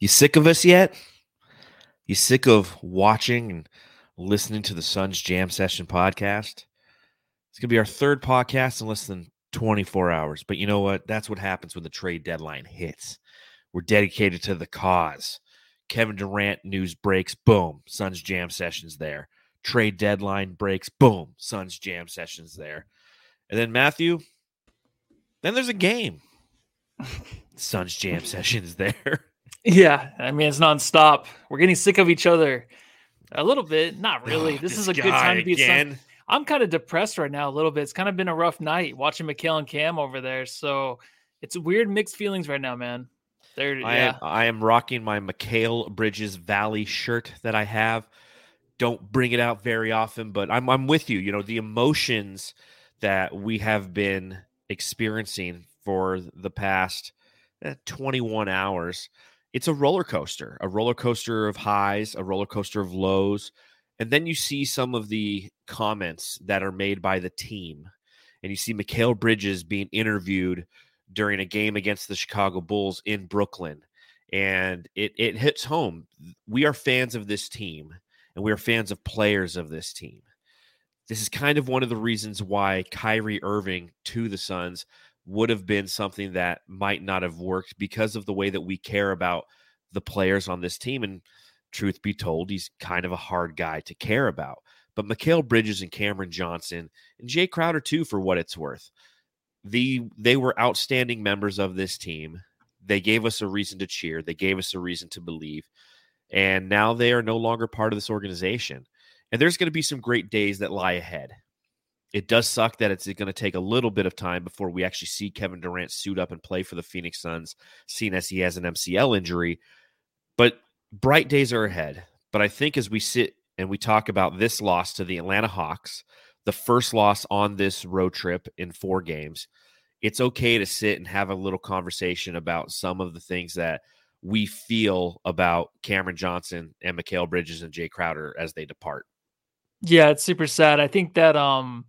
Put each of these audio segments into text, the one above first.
You sick of us yet? You sick of watching and listening to the Suns Jam Session podcast? It's going to be our third podcast in less than 24 hours. But you know what? That's what happens when the trade deadline hits. We're dedicated to the cause. Kevin Durant news breaks, boom, Suns Jam Sessions there. Trade deadline breaks, boom, Suns Jam Sessions there. And then Matthew, then there's a game. Suns Jam Sessions there. Yeah, I mean it's nonstop. We're getting sick of each other a little bit. Not really. Oh, this, this is a good time to be. Some, again. I'm kind of depressed right now a little bit. It's kind of been a rough night watching Mikal and Cam over there. So it's weird mixed feelings right now, man. They're I yeah. am I am rocking my Mikal Bridges Valley shirt that I have. Don't bring it out very often, but I'm I'm with you. You know, the emotions that we have been experiencing for the past eh, 21 hours. It's a roller coaster, a roller coaster of highs, a roller coaster of lows. And then you see some of the comments that are made by the team. And you see Mikal Bridges being interviewed during a game against the Chicago Bulls in Brooklyn. And it, it hits home. We are fans of this team, and we are fans of players of this team. This is kind of one of the reasons why Kyrie Irving to the Suns would have been something that might not have worked because of the way that we care about the players on this team. And truth be told, he's kind of a hard guy to care about. But Mikal Bridges and Cameron Johnson and Jae Crowder too, for what it's worth, the they were outstanding members of this team. They gave us a reason to cheer. They gave us a reason to believe. And now they are no longer part of this organization. And there's going to be some great days that lie ahead. It does suck that it's going to take a little bit of time before we actually see Kevin Durant suit up and play for the Phoenix Suns, seeing as he has an MCL injury. But bright days are ahead. But I think as we sit and we talk about this loss to the Atlanta Hawks, the first loss on this road trip in four games, it's okay to sit and have a little conversation about some of the things that we feel about Cameron Johnson and Mikal Bridges and Jae Crowder as they depart. Yeah, it's super sad. I think that um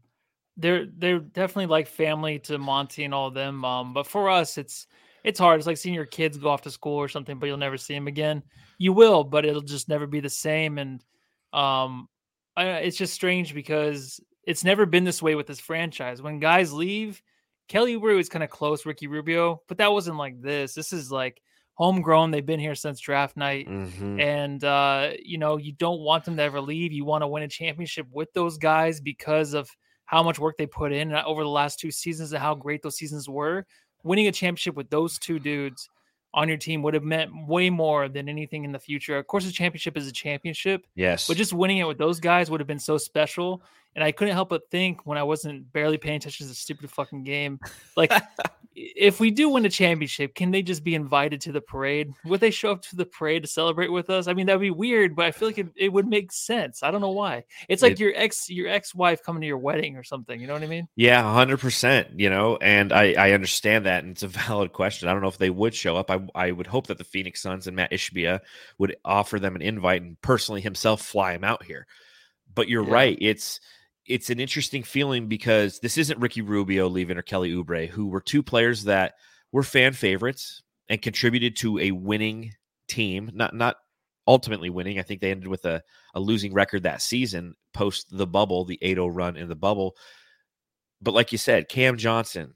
they're they're definitely like family to Monty and all of them. Um, but for us, it's it's hard. It's like seeing your kids go off to school or something, but you'll never see them again. You will, but it'll just never be the same. And um, I, it's just strange because it's never been this way with this franchise. When guys leave, Kelly Oubre is kind of close, Ricky Rubio, but that wasn't like this. This is like homegrown. They've been here since draft night. Mhm. And uh, you know, you don't want them to ever leave. You want to win a championship with those guys because of how much work they put in uh, over the last two seasons and how great those seasons were. Winning a championship with those two dudes on your team would have meant way more than anything in the future. Of course, a championship is a championship, Yes. but just winning it with those guys would have been so special. And I couldn't help but think when I wasn't barely paying attention to the stupid fucking game, like if we do win a championship, can they just be invited to the parade? Would they show up to the parade to celebrate with us? I mean, that'd be weird, but I feel like it, it would make sense. I don't know why. It's like It- your ex your ex wife coming to your wedding or something. You know what I mean? Yeah, hundred percent. You know, and I I understand that, and it's a valid question. I don't know if they would show up. I I would hope that the Phoenix Suns and Matt Ishbia would offer them an invite and personally himself fly him out here. But you're Yeah. right. It's it's an interesting feeling because this isn't Ricky Rubio leaving or Kelly Oubre, who were two players that were fan favorites and contributed to a winning team. Not not ultimately winning. I think they ended with a, a losing record that season post the bubble, the 8-0 run in the bubble. But like you said, Cam Johnson,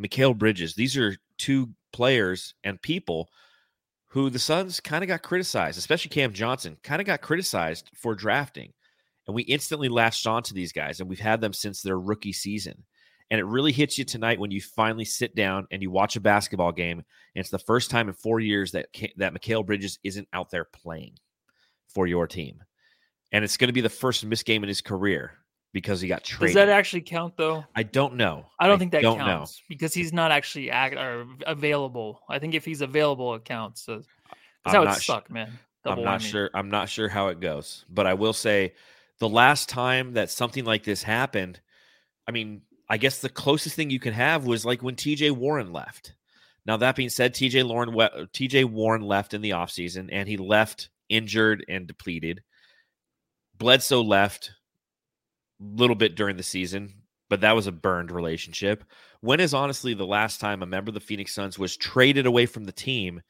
Mikal Bridges, these are two players and people who the Suns kind of got criticized, especially Cam Johnson, kind of got criticized for drafting. And we instantly latched on to these guys, and we've had them since their rookie season. And it really hits you tonight when you finally sit down and you watch a basketball game, and it's the first time in four years that that Mikal Bridges isn't out there playing for your team, and it's going to be the first missed game in his career because he got traded. Does that actually count though? I don't know. I don't think that don't counts because he's not actually act or available. I think if he's available, it counts. So that's I'm how it not su- suck, man. I'm not whammy. sure. I'm not sure how it goes, but I will say the last time that something like this happened, I mean, I guess the closest thing you could have was like when TJ Warren left. Now that being said, TJ Warren TJ Warren left in the offseason and he left injured and depleted. Bledsoe left a little bit during the season, but that was a burned relationship. When is honestly the last time a member of the Phoenix Suns was traded away from the team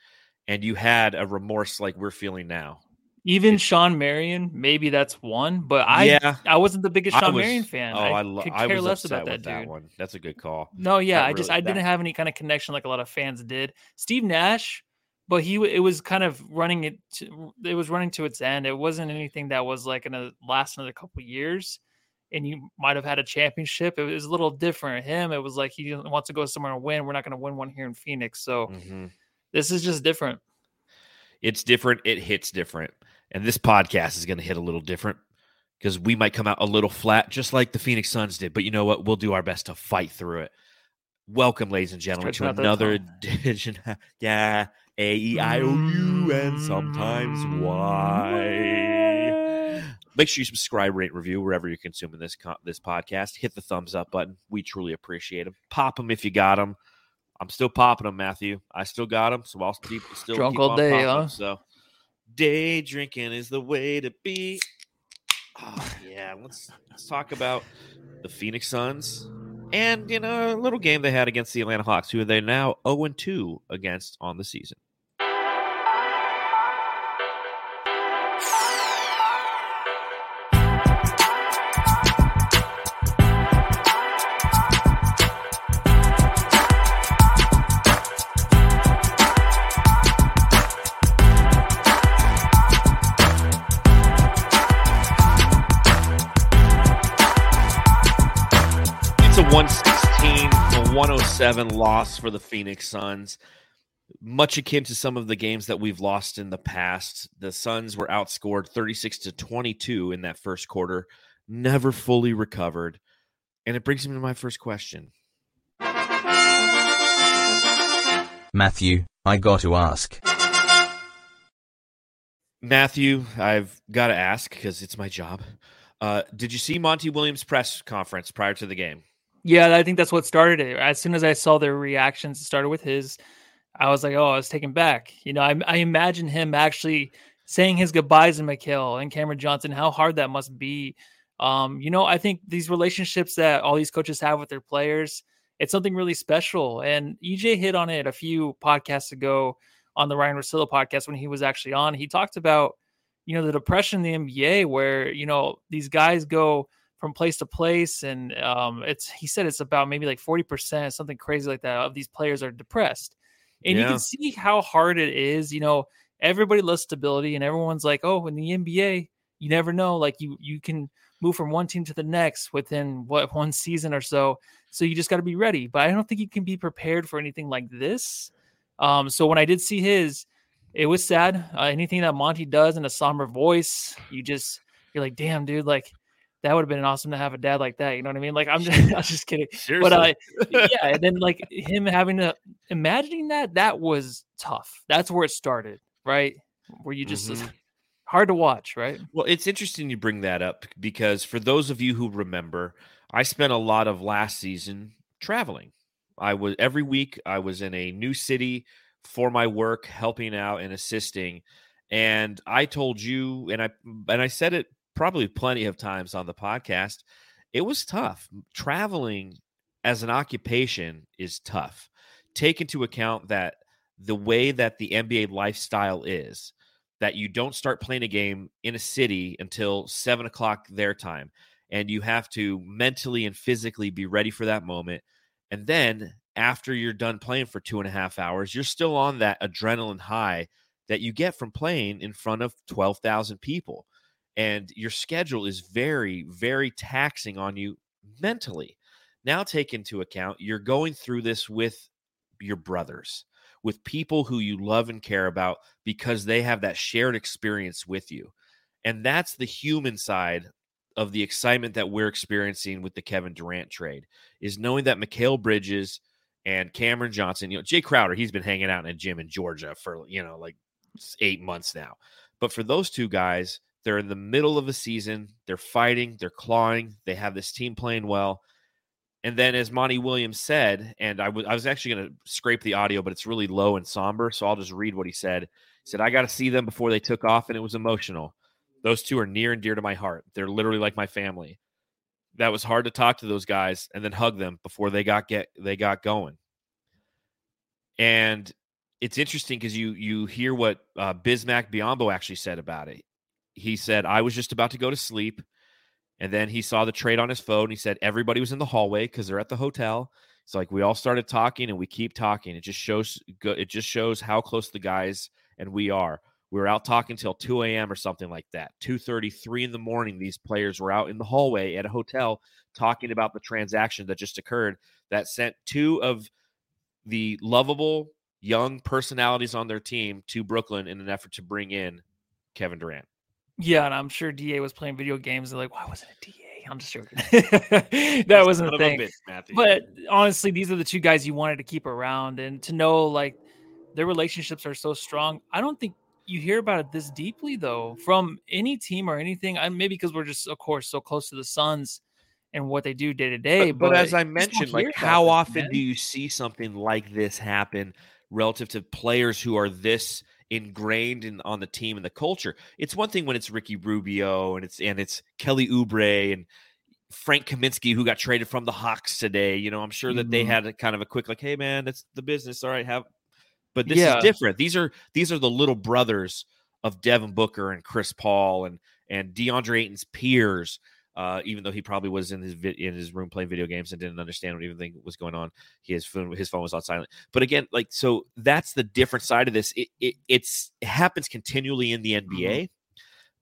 and you had a remorse like we're feeling now. Even Shawn Marion, maybe that's one, but I Yeah. I wasn't the biggest Shawn was- Marion fan. Oh, I, lo- could I care was less about that dude. one. That's a good call. No, yeah, That I just really- I didn't that- have any kind of connection like a lot of fans did. Steve Nash, but he it was kind of running it. To, it was running to its end. It wasn't anything that was like gonna last another couple years, and you might have had a championship. It was a little different. Him, it was like he wants to go somewhere and win. We're not gonna win one here in Phoenix, so Mhm. this is just different. It's different. It hits different. And this podcast is going to hit a little different because we might come out a little flat, just like the Phoenix Suns did. But you know what? We'll do our best to fight through it. Welcome, ladies and gentlemen, to another edition. yeah, A E I O U, and sometimes Y. Make sure you subscribe, rate, review wherever you're consuming this co- this podcast. Hit the thumbs up button. We truly appreciate them. Pop them if you got them. I'm still popping them, Matthew. I still got them, so I'll keep still Drunk keep all day, huh? So, day drinking is the way to be. Oh, yeah, let's let's talk about the Phoenix Suns and you know a little game they had against the Atlanta Hawks, who they now 0 2 against on the season. 107 loss for the Phoenix Suns. Much akin to some of the games that we've lost in the past. The Suns were outscored 36 to 22 in that first quarter, never fully recovered. And it brings me to my first question. Matthew, I got to ask. Matthew, I've got to ask because it's my job. Uh, did you see Monty Williams' press conference prior to the game? Yeah, I think that's what started it. As soon as I saw their reactions, it started with his. I was like, oh, I was taken back. You know, I, I imagine him actually saying his goodbyes to Mikal and Cameron Johnson, how hard that must be. Um, you know, I think these relationships that all these coaches have with their players, it's something really special. And EJ hit on it a few podcasts ago on the Ryen Russillo podcast when he was actually on. He talked about, you know, the depression in the NBA where, you know, these guys go from place to place and um it's he said it's about maybe like 40% something crazy like that of these players are depressed. And you can see how hard it is you know everybody loves stability and everyone's like oh in the nba you never know like you you can move from one team to the next within what one season or so so you just got to be ready. But i don't think you can be prepared for anything like this. Um so when i did see his it was sad. Uh, anything that monty does in a somber voice you just you're like damn dude like that would have been awesome to have a dad like that. You know what I mean? Like I'm just, I'm just kidding. Seriously. But uh, yeah, and then like him having to imagining that that was tough. That's where it started, right? Where you just Mhm. hard to watch, right? Well, it's interesting you bring that up because for those of you who remember, I spent a lot of last season traveling. I was every week I was in a new city for my work, helping out and assisting. And I told you and I and I said it probably plenty of times on the podcast. It was tough. Traveling as an occupation is tough. Take into account that the way that the NBA lifestyle is, that you don't start playing a game in a city until seven o'clock their time. And you have to mentally and physically be ready for that moment. And then after you're done playing for two and a half hours, you're still on that adrenaline high that you get from playing in front of 12,000 people. And your schedule is very, very taxing on you mentally. Now, take into account you're going through this with your brothers, with people who you love and care about because they have that shared experience with you. And that's the human side of the excitement that we're experiencing with the Kevin Durant trade is knowing that Mikal Bridges and Cameron Johnson, you know, Jae Crowder, he's been hanging out in a gym in Georgia for, you know, like eight months now. But for those two guys, they're in the middle of a season. They're fighting, they're clawing, they have this team playing well. And then, as Monty Williams said, and I was I was actually going to scrape the audio, but it's really low and somber, so I'll just read what he said. He said, "I got to see them before they took off, and it was emotional. Those two are near and dear to my heart. They're literally like my family. That was hard to talk to those guys and then hug them before they got get they got going. And it's interesting because you you hear what uh, Bismack Biyombo actually said about it. He said, "I was just about to go to sleep, and then he saw the trade on his phone. He said everybody was in the hallway because they're at the hotel. It's like we all started talking, and we keep talking. It just shows it just shows how close the guys and we are. We were out talking till 2 a.m. or something like that. 2:33 in the morning. These players were out in the hallway at a hotel talking about the transaction that just occurred that sent two of the lovable young personalities on their team to Brooklyn in an effort to bring in Kevin Durant. Yeah, and I'm sure Da was playing video games. They're like, why wasn't it Da? I'm just joking. that wasn't a thing. A but honestly, these are the two guys you wanted to keep around, and to know like their relationships are so strong. I don't think you hear about it this deeply though from any team or anything. I maybe because we're just of course so close to the Suns and what they do day to day. But, as I mentioned, like how often man. do you see something like this happen relative to players who are this ingrained in on the team and the culture? It's one thing when it's Ricky Rubio and it's and it's Kelly Oubre and Frank Kaminsky who got traded from the Hawks today. You know, I'm sure that mm-hmm. they had a kind of a quick like, hey man, that's the business. All right, have but this yeah. is different. These are these are the little brothers of Devin Booker and Chris Paul and and DeAndre Ayton's peers uh, even though he probably was in his vi- in his room playing video games and didn't understand what even was going on. His phone his phone was on silent. But again, like so that's the different side of this. It, it it's it happens continually in the NBA, mm-hmm.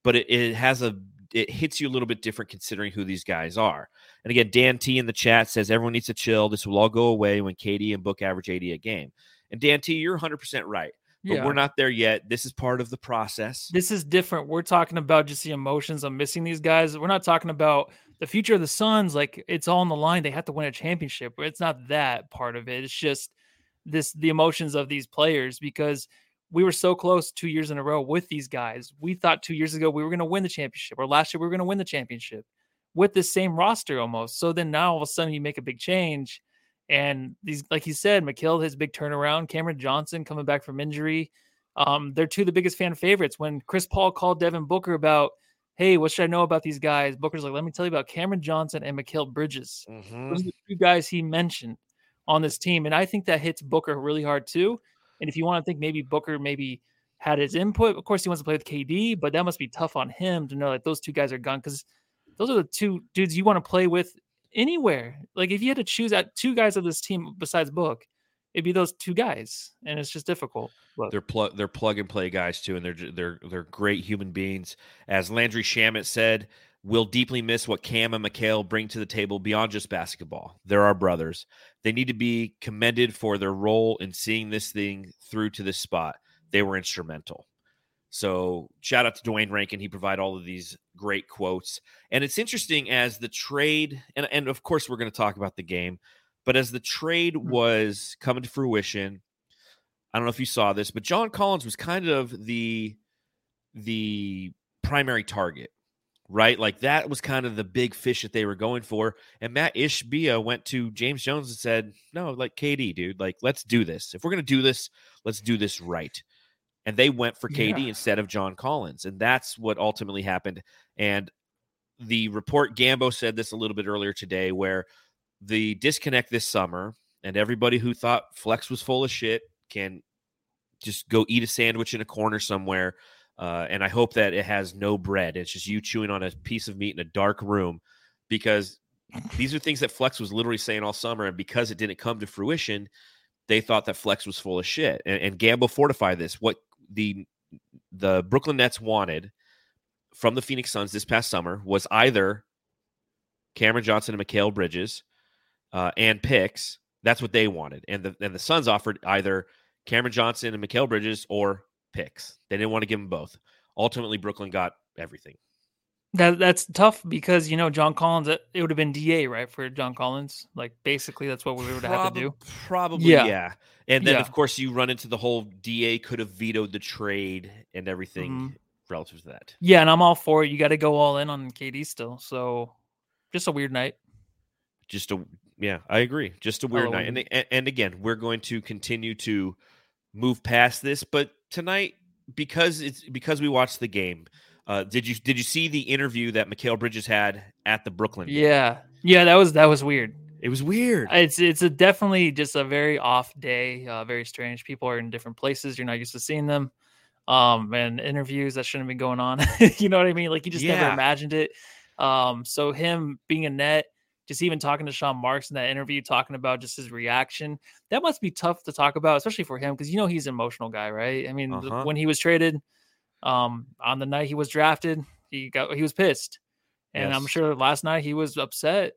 but it, it has a it hits you a little bit different considering who these guys are. And again, Dan T in the chat says everyone needs to chill. This will all go away when KD and Book average 80 a game. And Dan T, you're 100% right but yeah. we're not there yet. This is part of the process. This is different. We're talking about just the emotions of missing these guys. We're not talking about the future of the Suns. Like it's all on the line. They have to win a championship. It's not that part of it. It's just this the emotions of these players because we were so close two years in a row with these guys. We thought two years ago we were going to win the championship, or last year we were going to win the championship with the same roster almost. So then now all of a sudden you make a big change and these, like you said, Mikal has big turnaround. Cameron Johnson coming back from injury. Um, they're two of the biggest fan favorites. When Chris Paul called Devin Booker about, hey, what should I know about these guys? Booker's like, let me tell you about Cameron Johnson and Mikal Bridges. Mm-hmm. Those are the two guys he mentioned on this team. And I think that hits Booker really hard too. And if you want to think maybe Booker maybe had his input, of course he wants to play with KD, but that must be tough on him to know that those two guys are gone because those are the two dudes you want to play with anywhere. Like if you had to choose out two guys of this team besides Book, it'd be those two guys, and it's just difficult. They're plug they're plug and play guys too, and they're they're they're great human beings. As Landry Shamet said, we'll deeply miss what Cam and Mikal bring to the table beyond just basketball. They're our brothers. They need to be commended for their role in seeing this thing through to this spot. They were instrumental. So shout out to Duane Rankin. He provided all of these great quotes. And it's interesting as the trade, and, and of course we're going to talk about the game, but as the trade mm-hmm. was coming to fruition, I don't know if you saw this, but John Collins was kind of the the primary target, right? Like that was kind of the big fish that they were going for. And Matt Ishbia went to James Jones and said, No, like KD, dude, like let's do this. If we're gonna do this, let's do this right and they went for KD yeah. instead of John Collins, and that's what ultimately happened. And the report Gambo said this a little bit earlier today, where the disconnect this summer, and everybody who thought Flex was full of shit can just go eat a sandwich in a corner somewhere. Uh, and I hope that it has no bread. It's just you chewing on a piece of meat in a dark room because these are things that Flex was literally saying all summer. And because it didn't come to fruition, they thought that Flex was full of shit. And, and Gambo fortified this. What the the Brooklyn Nets wanted from the Phoenix Suns this past summer was either Cameron Johnson and Mikal Bridges uh, and picks. That's what they wanted, and the and the Suns offered either Cameron Johnson and Mikal Bridges or picks. They didn't want to give them both. Ultimately, Brooklyn got everything. That that's tough because you know John Collins. It, would have been Da right for John Collins. Like basically, that's what we would have to do. Probably, yeah. yeah. And then yeah. of course you run into the whole Da could have vetoed the trade and everything mm-hmm. relative to that. Yeah, and I'm all for it. You got to go all in on KD still. So just a weird night. Just a yeah, I agree. Just a weird night. And and again, we're going to continue to move past this, but tonight because it's because we watched the game uh, did you did you see the interview that Mikal Bridges had at the Brooklyn? Game? Yeah, yeah, that was that was weird. It was weird. It's it's a definitely just a very off day, uh, very strange. People are in different places. You're not used to seeing them. Um, and interviews that shouldn't be going on. you know what I mean? Like you just never imagined it. Um, so him being a net, just even talking to Sean Marks in that interview, talking about just his reaction, that must be tough to talk about, especially for him because you know he's an emotional guy, right? I mean, Uh-huh. when he was traded, um, on the night he was drafted, he got he was pissed, and I'm sure last night he was upset.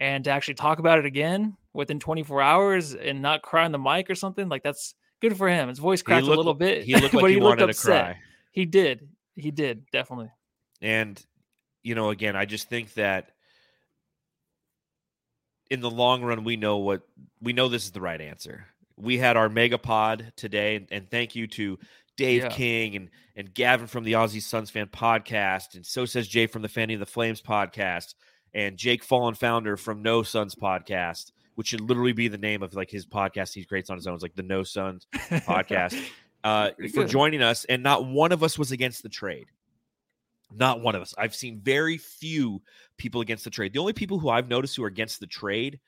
And to actually talk about it again within 24 hours and not cry on the mic or something like that's good for him. His voice He cracked a little bit. He looked like but he, looked wanted upset. to cry. He did. He did definitely. And you know, again, I just think that in the long run, we know what we know. This is the right answer. We had our mega pod today, and, and thank you to Dave Yeah. King and and Gavin from the Aussie Suns fan podcast, and so says Jay from the Fanny of the Flames podcast, and Jake Fallen founder from No Suns podcast, which should literally be the name of like his podcast he creates on his own. It's like the No Suns podcast uh, for joining us. And not one of us was against the trade. Not one of us. I've seen very few people against the trade. The only people who I've noticed who are against the trade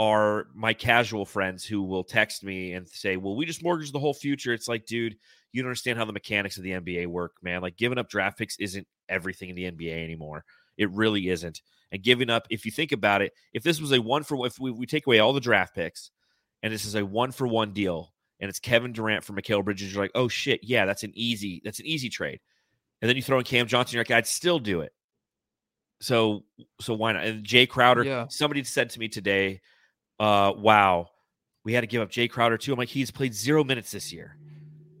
are my casual friends who will text me and say, Well, we just mortgaged the whole future. It's like, dude, you don't understand how the mechanics of the NBA work, man. Like giving up draft picks isn't everything in the NBA anymore. It really isn't. And giving up, if you think about it, if this was a one for one, if we, we take away all the draft picks and this is a one for one deal, and it's Kevin Durant for Mikal Bridges, you're like, oh shit, yeah, that's an easy, that's an easy trade. And then you throw in Cam Johnson, you're like, I'd still do it. So so why not? And Jae Crowder, Yeah. somebody said to me today, uh, wow, we had to give up Jae Crowder too. I'm like, he's played zero minutes this year.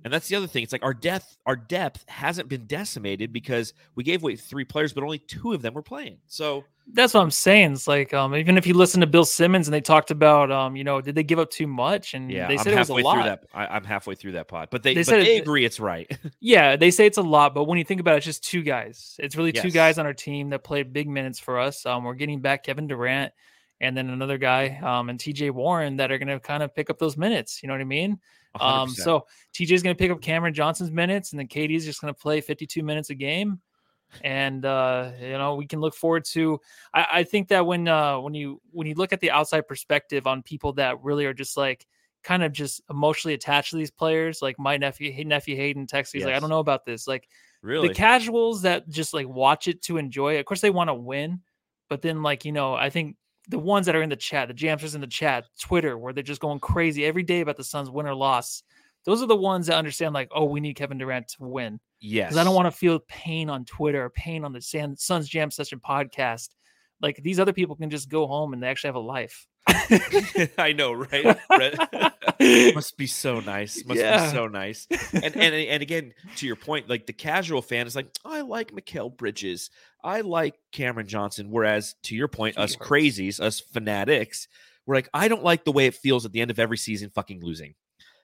And that's the other thing. It's like our depth, our depth hasn't been decimated because we gave away three players, but only two of them were playing. So That's what I'm saying. It's like um, even if you listen to Bill Simmons and they talked about um, you know, did they give up too much? And yeah, they I'm said it was a halfway lot. through that. I, I'm halfway through that pod, but they, They but said they it- agree it's right. Yeah, they say it's a lot, but when you think about it, it's just two guys. It's really two guys on our team that played big minutes for us. Um, we're getting back Kevin Durant and then another guy, um, and TJ Warren that are going to kind of pick up those minutes. You know what I mean? Um, 100%. so TJ's going to pick up Cameron Johnson's minutes, and then KD's just going to play 52 minutes a game. And uh, you know, we can look forward to. I, I think that when uh, when you when you look at the outside perspective on people that really are just like kind of just emotionally attached to these players, like my nephew nephew Hayden texts, he's like, I don't know about this. Like really, the casuals that just like watch it to enjoy it. Of course, they want to win, but then like you know, I think the ones that are in the chat, the jamsters in the chat, Twitter, where they're just going crazy every day about the Suns win or loss. Those are the ones that understand like, oh, we need Kevin Durant to win yes, because I don't want to feel pain on Twitter or pain on the San- Suns Jam Session podcast. Like these other people can just go home and they actually have a life. I know, right? Must be so nice. Must Yeah. be so nice. And and and again, to your point, like the casual fan is like, I like Mikal Bridges, I like Cameron Johnson. Whereas to your point, us crazies, us fanatics, we're like, I don't like the way it feels at the end of every season, fucking losing.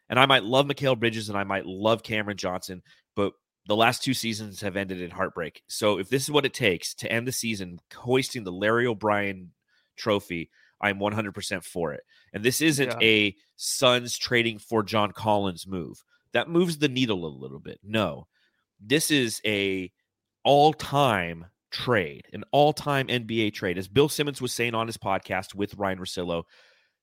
And I might love Mikal Bridges and I might love Cameron Johnson, but the last two seasons have ended in heartbreak. So if this is what it takes to end the season hoisting the Larry O'Brien trophy, I'm 100% for it. And this isn't Yeah. a Suns trading for John Collins move. That moves the needle a little bit. No. This is a all-time trade, an all-time NBA trade. As Bill Simmons was saying on his podcast with Ryen Russillo,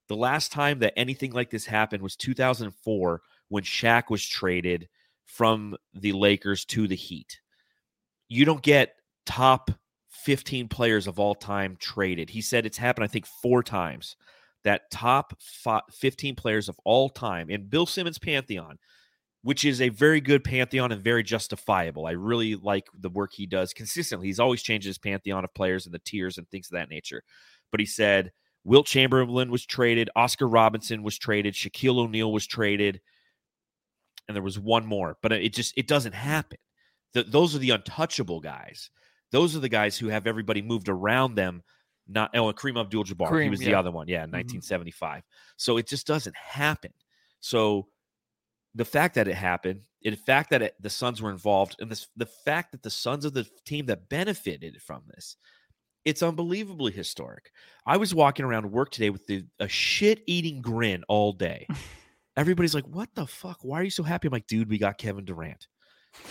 the last time that anything like this happened was 2004 when Shaq was traded from the Lakers to the Heat. You don't get top 15 players of all time traded. He said it's happened, I think, four times. That top 15 players of all time in Bill Simmons' pantheon, which is a very good pantheon and very justifiable. I really like the work he does consistently. He's always changed his pantheon of players and the tiers and things of that nature. But he said Wilt Chamberlain was traded, Oscar Robinson was traded, Shaquille O'Neal was traded, and there was one more. But it just it doesn't happen. Th- those are the untouchable guys. Those are the guys who have everybody moved around them. Not oh, Kareem Abdul-Jabbar. he Kareem, was the other one. Yeah, in Mhm. 1975. So it just doesn't happen. So the fact that it happened, the fact that it, the Suns were involved, and this, the fact that the Suns are the team that benefited from this, it's unbelievably historic. I was walking around work today with the, a shit-eating grin all day. Everybody's like, "What the fuck? Why are you so happy?" I'm like, "Dude, we got Kevin Durant.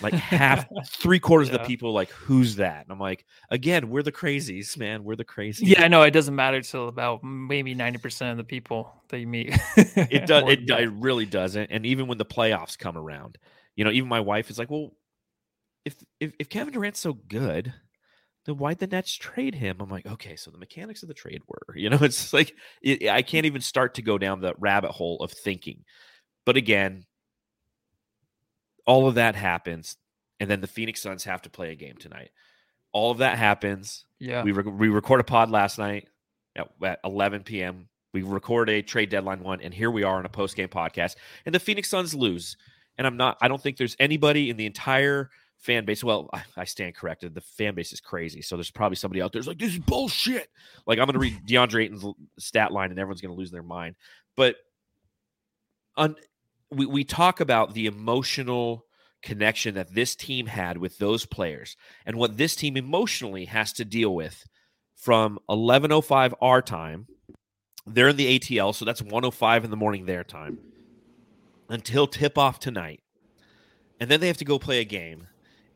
Like half, three quarters of the people like, who's that? And I'm like, again, we're the crazies, man. We're the crazies. Yeah, I know it doesn't matter till about maybe ninety percent of the people that you meet. it does. It, than do- that. it really doesn't. And even when the playoffs come around, you know, even my wife is like, well, if if, if Kevin Durant's so good, then why'd the Nets trade him? I'm like, okay, so the mechanics of the trade were, you know, it's like it, I can't even start to go down the rabbit hole of thinking. But again, all of that happens, and then the Phoenix Suns have to play a game tonight. All of that happens. Yeah. We, re- we record a pod last night at, at 11 p.m. We record a trade deadline one, and here we are on a post game podcast. And the Phoenix Suns lose. And I'm not, I don't think there's anybody in the entire fan base. Well, I, I stand corrected. The fan base is crazy. So there's probably somebody out there like, this is bullshit. Like, I'm going to read DeAndre Ayton's stat line, and everyone's going to lose their mind. But on, we, we talk about the emotional connection that this team had with those players and what this team emotionally has to deal with from 11:05 our time. They're in the ATL, so that's 105 in the morning their time until tip off tonight. And then they have to go play a game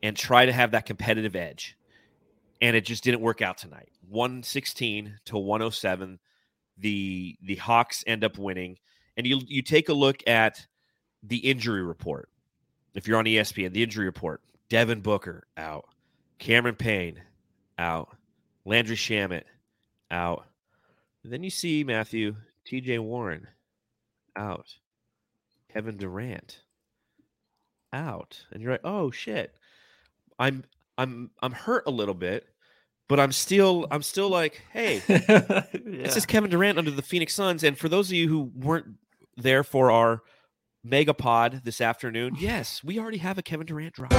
and try to have that competitive edge. And it just didn't work out tonight. 116 to 107. The the Hawks end up winning. And you you take a look at the injury report. If you're on ESPN, the injury report. Devin Booker out. Cameron Payne out. Landry Shamet out. And then you see Matthew TJ Warren out. Kevin Durant out. And you're like, "Oh shit. I'm I'm I'm hurt a little bit, but I'm still I'm still like, hey, yeah. this is Kevin Durant under the Phoenix Suns. And for those of you who weren't there for our mega pod this afternoon, yes, we already have a Kevin Durant drop.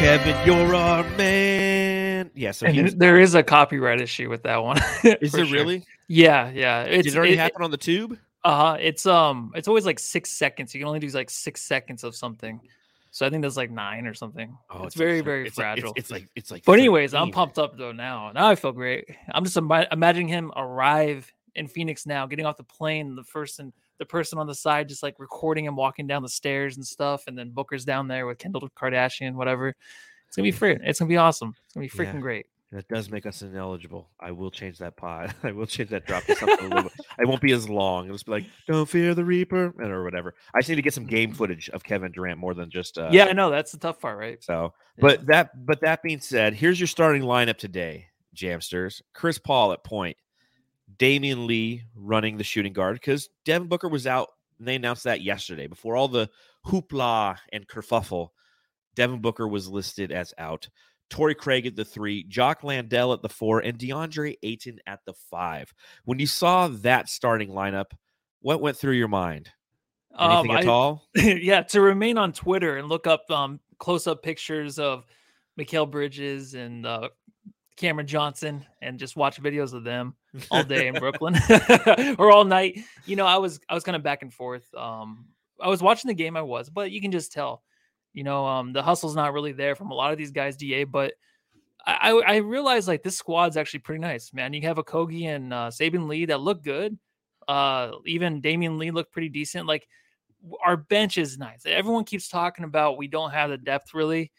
Kevin, you're our man. Yeah, so And there is a copyright issue with that one. is for there sure. really? Yeah, yeah. It's Did it already it- happen on the tube? Uh-huh. It's um it's always like six seconds. You can only do like six seconds of something. So I think that's like nine or something. Oh, it's, very, like- very it's like- fragile. it's, it's like it's like. but anyways, I'm pumped up though now. Now I feel great. I'm just ima- imagining him arrive in Phoenix now, getting off the plane, the person the person on the side just like recording him walking down the stairs and stuff, and then Booker's down there with Kendall Kardashian, whatever. It's gonna be mm. free. It's gonna be awesome. It's gonna be freaking Yeah. great. That does make us ineligible. I will change that pod. I will change that drop to something a little bit. It won't be as long. It'll just be like, "Don't fear the Reaper" or whatever. I just need to get some game footage of Kevin Durant more than just. Uh, yeah, I know that's the tough part, right? So, Yeah. but that but that being said, here's your starting lineup today, Jamsters. Chris Paul at point, Damion Lee running the shooting guard because Devin Booker was out. And they announced that yesterday before all the hoopla and kerfuffle. Devin Booker was listed as out. Torrey Craig at the three, Jock Landale at the four, and DeAndre Ayton at the five. When you saw that starting lineup, what went through your mind? Anything Um, at I- all? yeah, to remain on Twitter and look up um close-up pictures of Mikal Bridges and uh, Cameron Johnson and just watch videos of them all day in Brooklyn or all night. You know, I was I was kind of back and forth. Um, I was watching the game, I was, but you can just tell, you know, um, the hustle's not really there from a lot of these guys. Da, but I I realized like this squad's actually pretty nice, man. You have Okogie and uh, Saben Lee that look good. Uh, even Damion Lee looked pretty decent. Like our bench is nice. Everyone keeps talking about we don't have the depth really.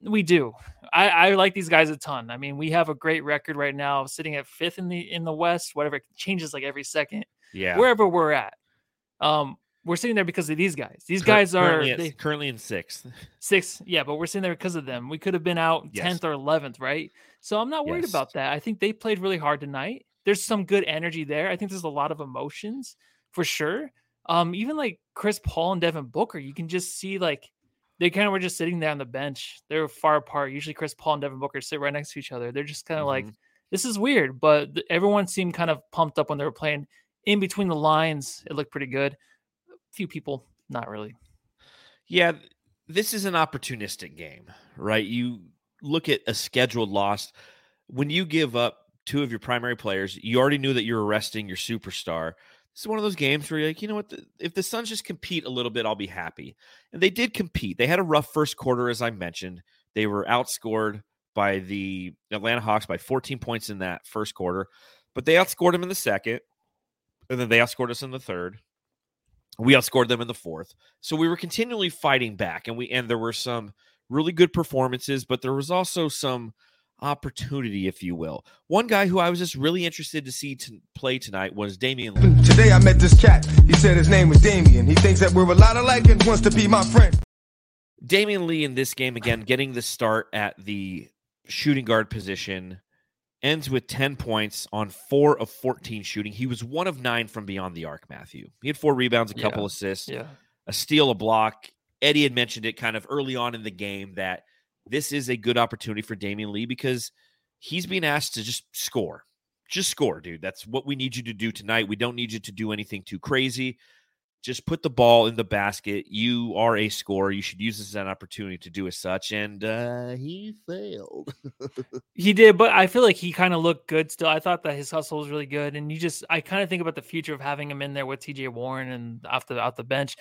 We do. I, I like these guys a ton. I mean, we have a great record right now, sitting at fifth in the in the West. Whatever it changes like every second, Yeah, wherever we're at. Um, we're sitting there because of these guys. These Cur- guys are currently, at, they, currently in sixth. six, yeah, but we're sitting there because of them. We could have been out Yes. tenth or eleventh, right? So I'm not worried Yes. about that. I think they played really hard tonight. There's some good energy there. I think there's a lot of emotions for sure. Um, even like Chris Paul and Devin Booker, you can just see like they kind of were just sitting there on the bench. They're far apart. Usually Chris Paul and Devin Booker sit right next to each other. They're just kind of like, Mhm. this is weird, but everyone seemed kind of pumped up when they were playing in between the lines. It looked pretty good. Few people, not really. Yeah, this is an opportunistic game, right? You look at a scheduled loss. When you give up two of your primary players, you already knew that you're arresting your superstar. This is one of those games where you're like, you know what? If the Suns just compete a little bit, I'll be happy. And they did compete. They had a rough first quarter, as I mentioned. They were outscored by the Atlanta Hawks by 14 points in that first quarter, but they outscored them in the second, and then they outscored us in the third. We outscored them in the fourth. So we were continually fighting back, and we and there were some really good performances, but there was also some opportunity, if you will. One guy who I was just really interested to see to play tonight was Damion Lee. Today I met this cat. He said his name was Damien. He thinks that we're a lot alike and wants to be my friend. Damion Lee in this game again, getting the start at the shooting guard position, ends with 10 points on four of 14 shooting. He was one of nine from beyond the arc, Matthew. He had four rebounds, a couple Yeah. assists, Yeah. a steal, a block. Eddie had mentioned it kind of early on in the game that this is a good opportunity for Damion Lee because he's being asked to just score. Just score, dude. That's what we need you to do tonight. We don't need you to do anything too crazy. Just put the ball in the basket. You are a scorer. You should use this as an opportunity to do as such. And uh, he failed. He did, but I feel like he kind of looked good still. I thought that his hustle was really good, and you just I kind of think about the future of having him in there with T.J. Warren and off the out the bench.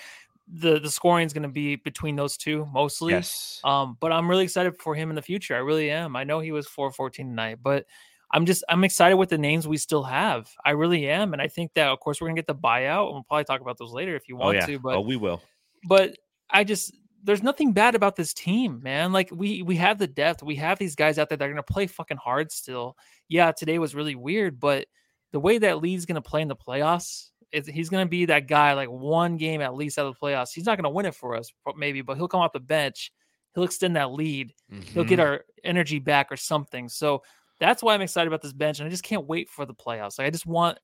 The the scoring is going to be between those two mostly. yes. Um, but I'm really excited for him in the future. I really am. I know he was 414 tonight, but I'm just I'm excited with the names we still have. I really am, and I think that of course we're gonna get the buyout, and we'll probably talk about those later if you oh, want yeah. to. But oh, we will. but I just there's nothing bad about this team, man. Like we we have the depth. We have these guys out there that are gonna play fucking hard still. Yeah, today was really weird, but the way that Lee's gonna play in the playoffs, he's gonna be that guy like one game at least out of the playoffs. He's not gonna win it for us, maybe, but he'll come off the bench. He'll extend that lead. He'll get Mhm. our energy back or something. So that's why I'm excited about this bench, and I just can't wait for the playoffs. Like I just want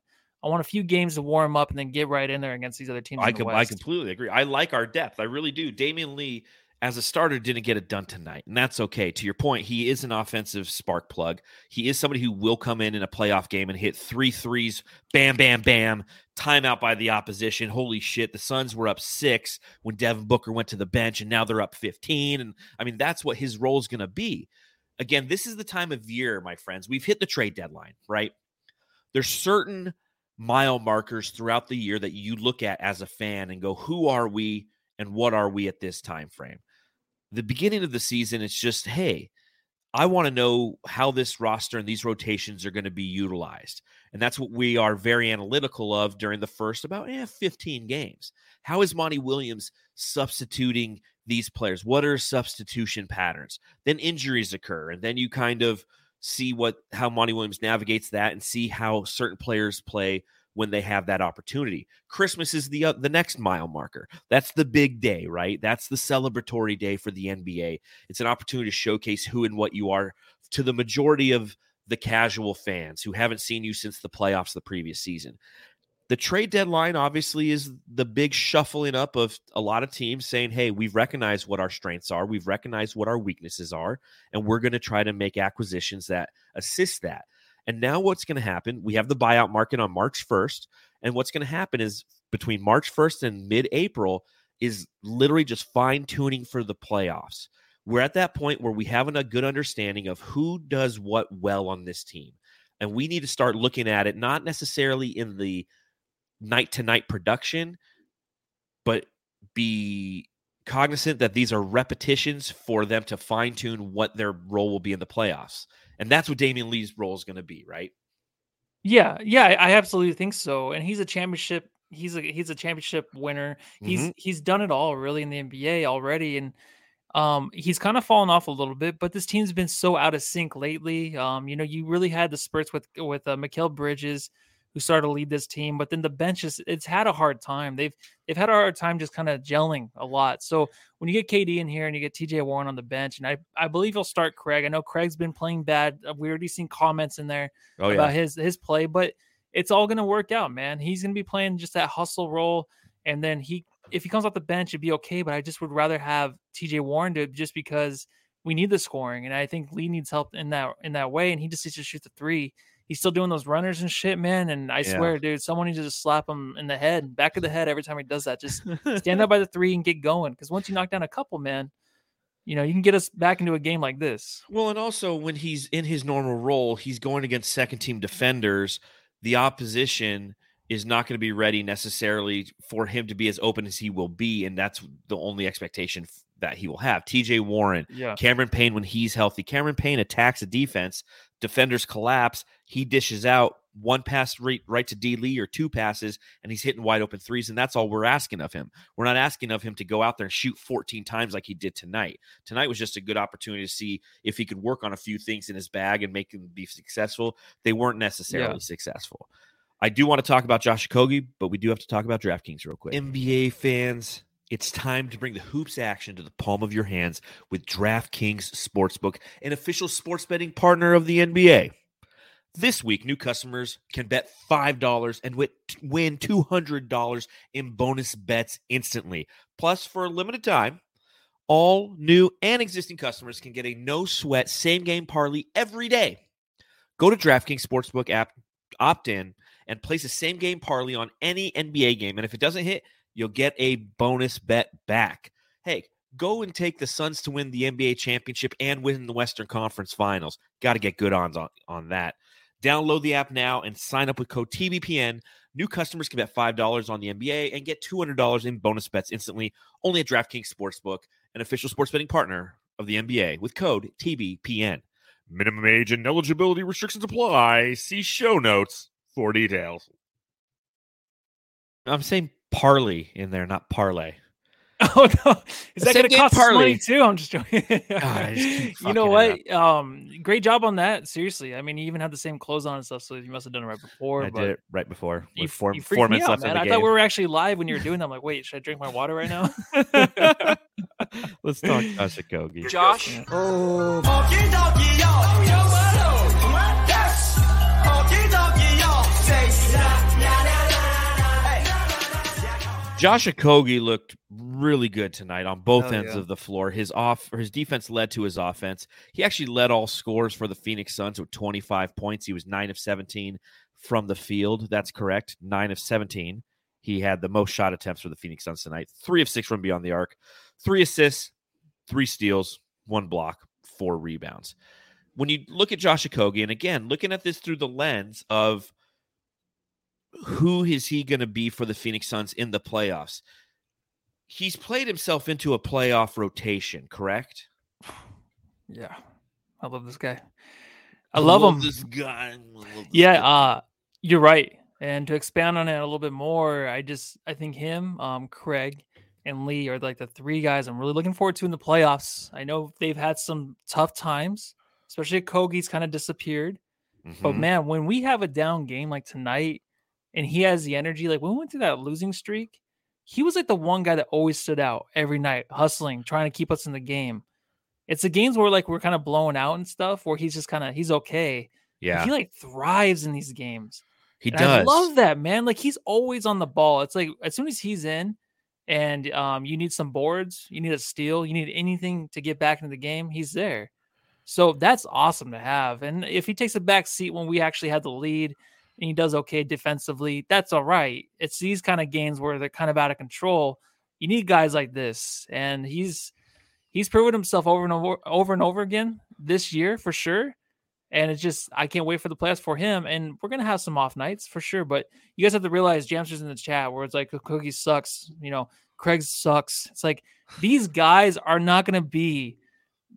I want a few games to warm up and then get right in there against these other teams. I, in the com- I completely agree. I like our depth. I really do. Damion Lee, as a starter, didn't get it done tonight, and that's okay. To your point, he is an offensive spark plug. He is somebody who will come in in a playoff game and hit three threes, bam, bam, bam, timeout by the opposition. Holy shit! The Suns were up six when Devin Booker went to the bench, and now they're up fifteen. And I mean, that's what his role is going to be. Again, this is the time of year, my friends. We've hit the trade deadline, right? There's certain mile markers throughout the year that you look at as a fan and go, who are we and what are we at this time frame? The beginning of the season, it's just, hey, I want to know how this roster and these rotations are going to be utilized. And that's what we are very analytical of during the first about eh, 15 games. How is Monty Williams substituting these players? What are substitution patterns? Then injuries occur, and then you kind of see what how Monty Williams navigates that and see how certain players play when they have that opportunity. Christmas is the uh, the next mile marker. That's the big day, right? That's the celebratory day for the NBA. It's an opportunity to showcase who and what you are to the majority of the casual fans who haven't seen you since the playoffs the previous season. The trade deadline obviously is the big shuffling up of a lot of teams saying, "Hey, we've recognized what our strengths are, we've recognized what our weaknesses are, and we're going to try to make acquisitions that assist that." And now what's going to happen? We have the buyout market on March 1st. And what's going to happen is between March 1st and mid April is literally just fine tuning for the playoffs. We're at that point where we have a good understanding of who does what well on this team. And we need to start looking at it not necessarily in the night to night production, but be cognizant that these are repetitions for them to fine tune what their role will be in the playoffs. And that's what Damion Lee's role is going to be, right? Yeah, yeah, I absolutely think so. And he's a championship. He's a he's a championship winner. He's Mhm. he's done it all really in the NBA already, and um he's kind of fallen off a little bit. But this team's been so out of sync lately. Um, you know, you really had the spurts with with uh, Mikal Bridges, who started to lead this team, but then the bench is it's had a hard time. They've they've had a hard time just kind of gelling a lot. So when you get KD in here and you get TJ Warren on the bench, and I I believe he'll start Craig. I know Craig's been playing bad. Uh, We already seen comments in there Oh, about his his play, but it's all gonna work out, man. He's gonna be playing just that hustle role, and then he if he comes off the bench, it'd be okay. But I just would rather have TJ Warren do it just because we need the scoring, and I think Lee needs help in that in that way, and he just needs to shoot the three. He's still doing those runners and shit, man. And I Yeah. swear, dude, someone needs to just slap him in the head, back of the head every time he does that. Just stand up by the three and get going. Because once you knock down a couple, man, you know you can get us back into a game like this. Well, and also when he's in his normal role, he's going against second team defenders. The opposition is not going to be ready necessarily for him to be as open as he will be, and that's the only expectation that he will have. TJ Warren, Yeah. Cameron Payne when he's healthy. Cameron Payne attacks the defense. Defenders collapse. He dishes out one pass right, right to D Lee or two passes, and he's hitting wide open threes. And that's all we're asking of him. We're not asking of him to go out there and shoot 14 times like he did tonight. Tonight was just a good opportunity to see if he could work on a few things in his bag and make them be successful. They weren't necessarily Yeah. successful. I do want to talk about Josh Okogie, but we do have to talk about DraftKings real quick. NBA fans, it's time to bring the hoops action to the palm of your hands with DraftKings Sportsbook, an official sports betting partner of the NBA. This week, new customers can bet $5 and win $200 in bonus bets instantly. Plus, for a limited time, all new and existing customers can get a no sweat same game parlay every day. Go to DraftKings Sportsbook app, opt in, and place a same game parlay on any NBA game. And if it doesn't hit, you'll get a bonus bet back. Hey, go and take the Suns to win the NBA championship and win the Western Conference Finals. Got to get good odds on, on that. Download the app now and sign up with code TBPN. New customers can bet $5 on the NBA and get $200 in bonus bets instantly only at DraftKings Sportsbook, an official sports betting partner of the NBA with code TBPN. Minimum age and eligibility restrictions apply. See show notes for details. I'm saying parlay in there, not parlay. Oh no! Is that going to cost us parlay. money too? I'm just joking. I just you know what? Um, great job on that. Seriously, I mean, you even had the same clothes on and stuff, so you must have done it right before. I but did it right before. You, With f- four, you four freaked me minutes out, left man. I game. thought we were actually live when you were doing that. I'm like, wait, should I drink my water right now? Let's talk Josh Okogie. Josh, Oh, Josh Okogie looked really good tonight on both ends yeah. of the floor. His off or his defense led to his offense. He actually led all scores for the Phoenix Suns with 25 points. He was 9 of 17 from the field. That's correct. 9 of 17. He had the most shot attempts for the Phoenix Suns tonight. 3 of 6 from beyond the arc. 3 assists, 3 steals, 1 block, 4 rebounds. When you look at Josh Okogie and again, looking at this through the lens of who is he going to be for the Phoenix Suns in the playoffs? He's played himself into a playoff rotation, correct? yeah, I love this guy. I love him. This guy. I love this Yeah, guy. uh, you're right. And to expand on it a little bit more, I just I think him, um, Craig, and Lee are like the three guys I'm really looking forward to in the playoffs. I know they've had some tough times, especially Kogi's kind of disappeared. But Mhm. man, when we have a down game like tonight, and he has the energy, like when we went through that losing streak, he was like the one guy that always stood out every night, hustling, trying to keep us in the game. It's the games where like we're kind of blowing out and stuff, where he's just kind of he's okay. yeah, he like thrives in these games. he And does. I love that, man. Like he's always on the ball. It's like as soon as he's in and um, you need some boards, you need a steal, you need anything to get back into the game, he's there. So that's awesome to have. And if he takes a back seat when we actually had the lead and he does okay defensively, that's all right. It's these kind of games where they're kind of out of control. You need guys like this. And he's he's proven himself over and over over and over again this year for sure. And it's just I can't wait for the playoffs for him. And we're gonna have some off nights for sure. But you guys have to realize Jamster's in the chat where it's like oh, Cookie sucks, you know, Craig sucks. It's like these guys are not gonna be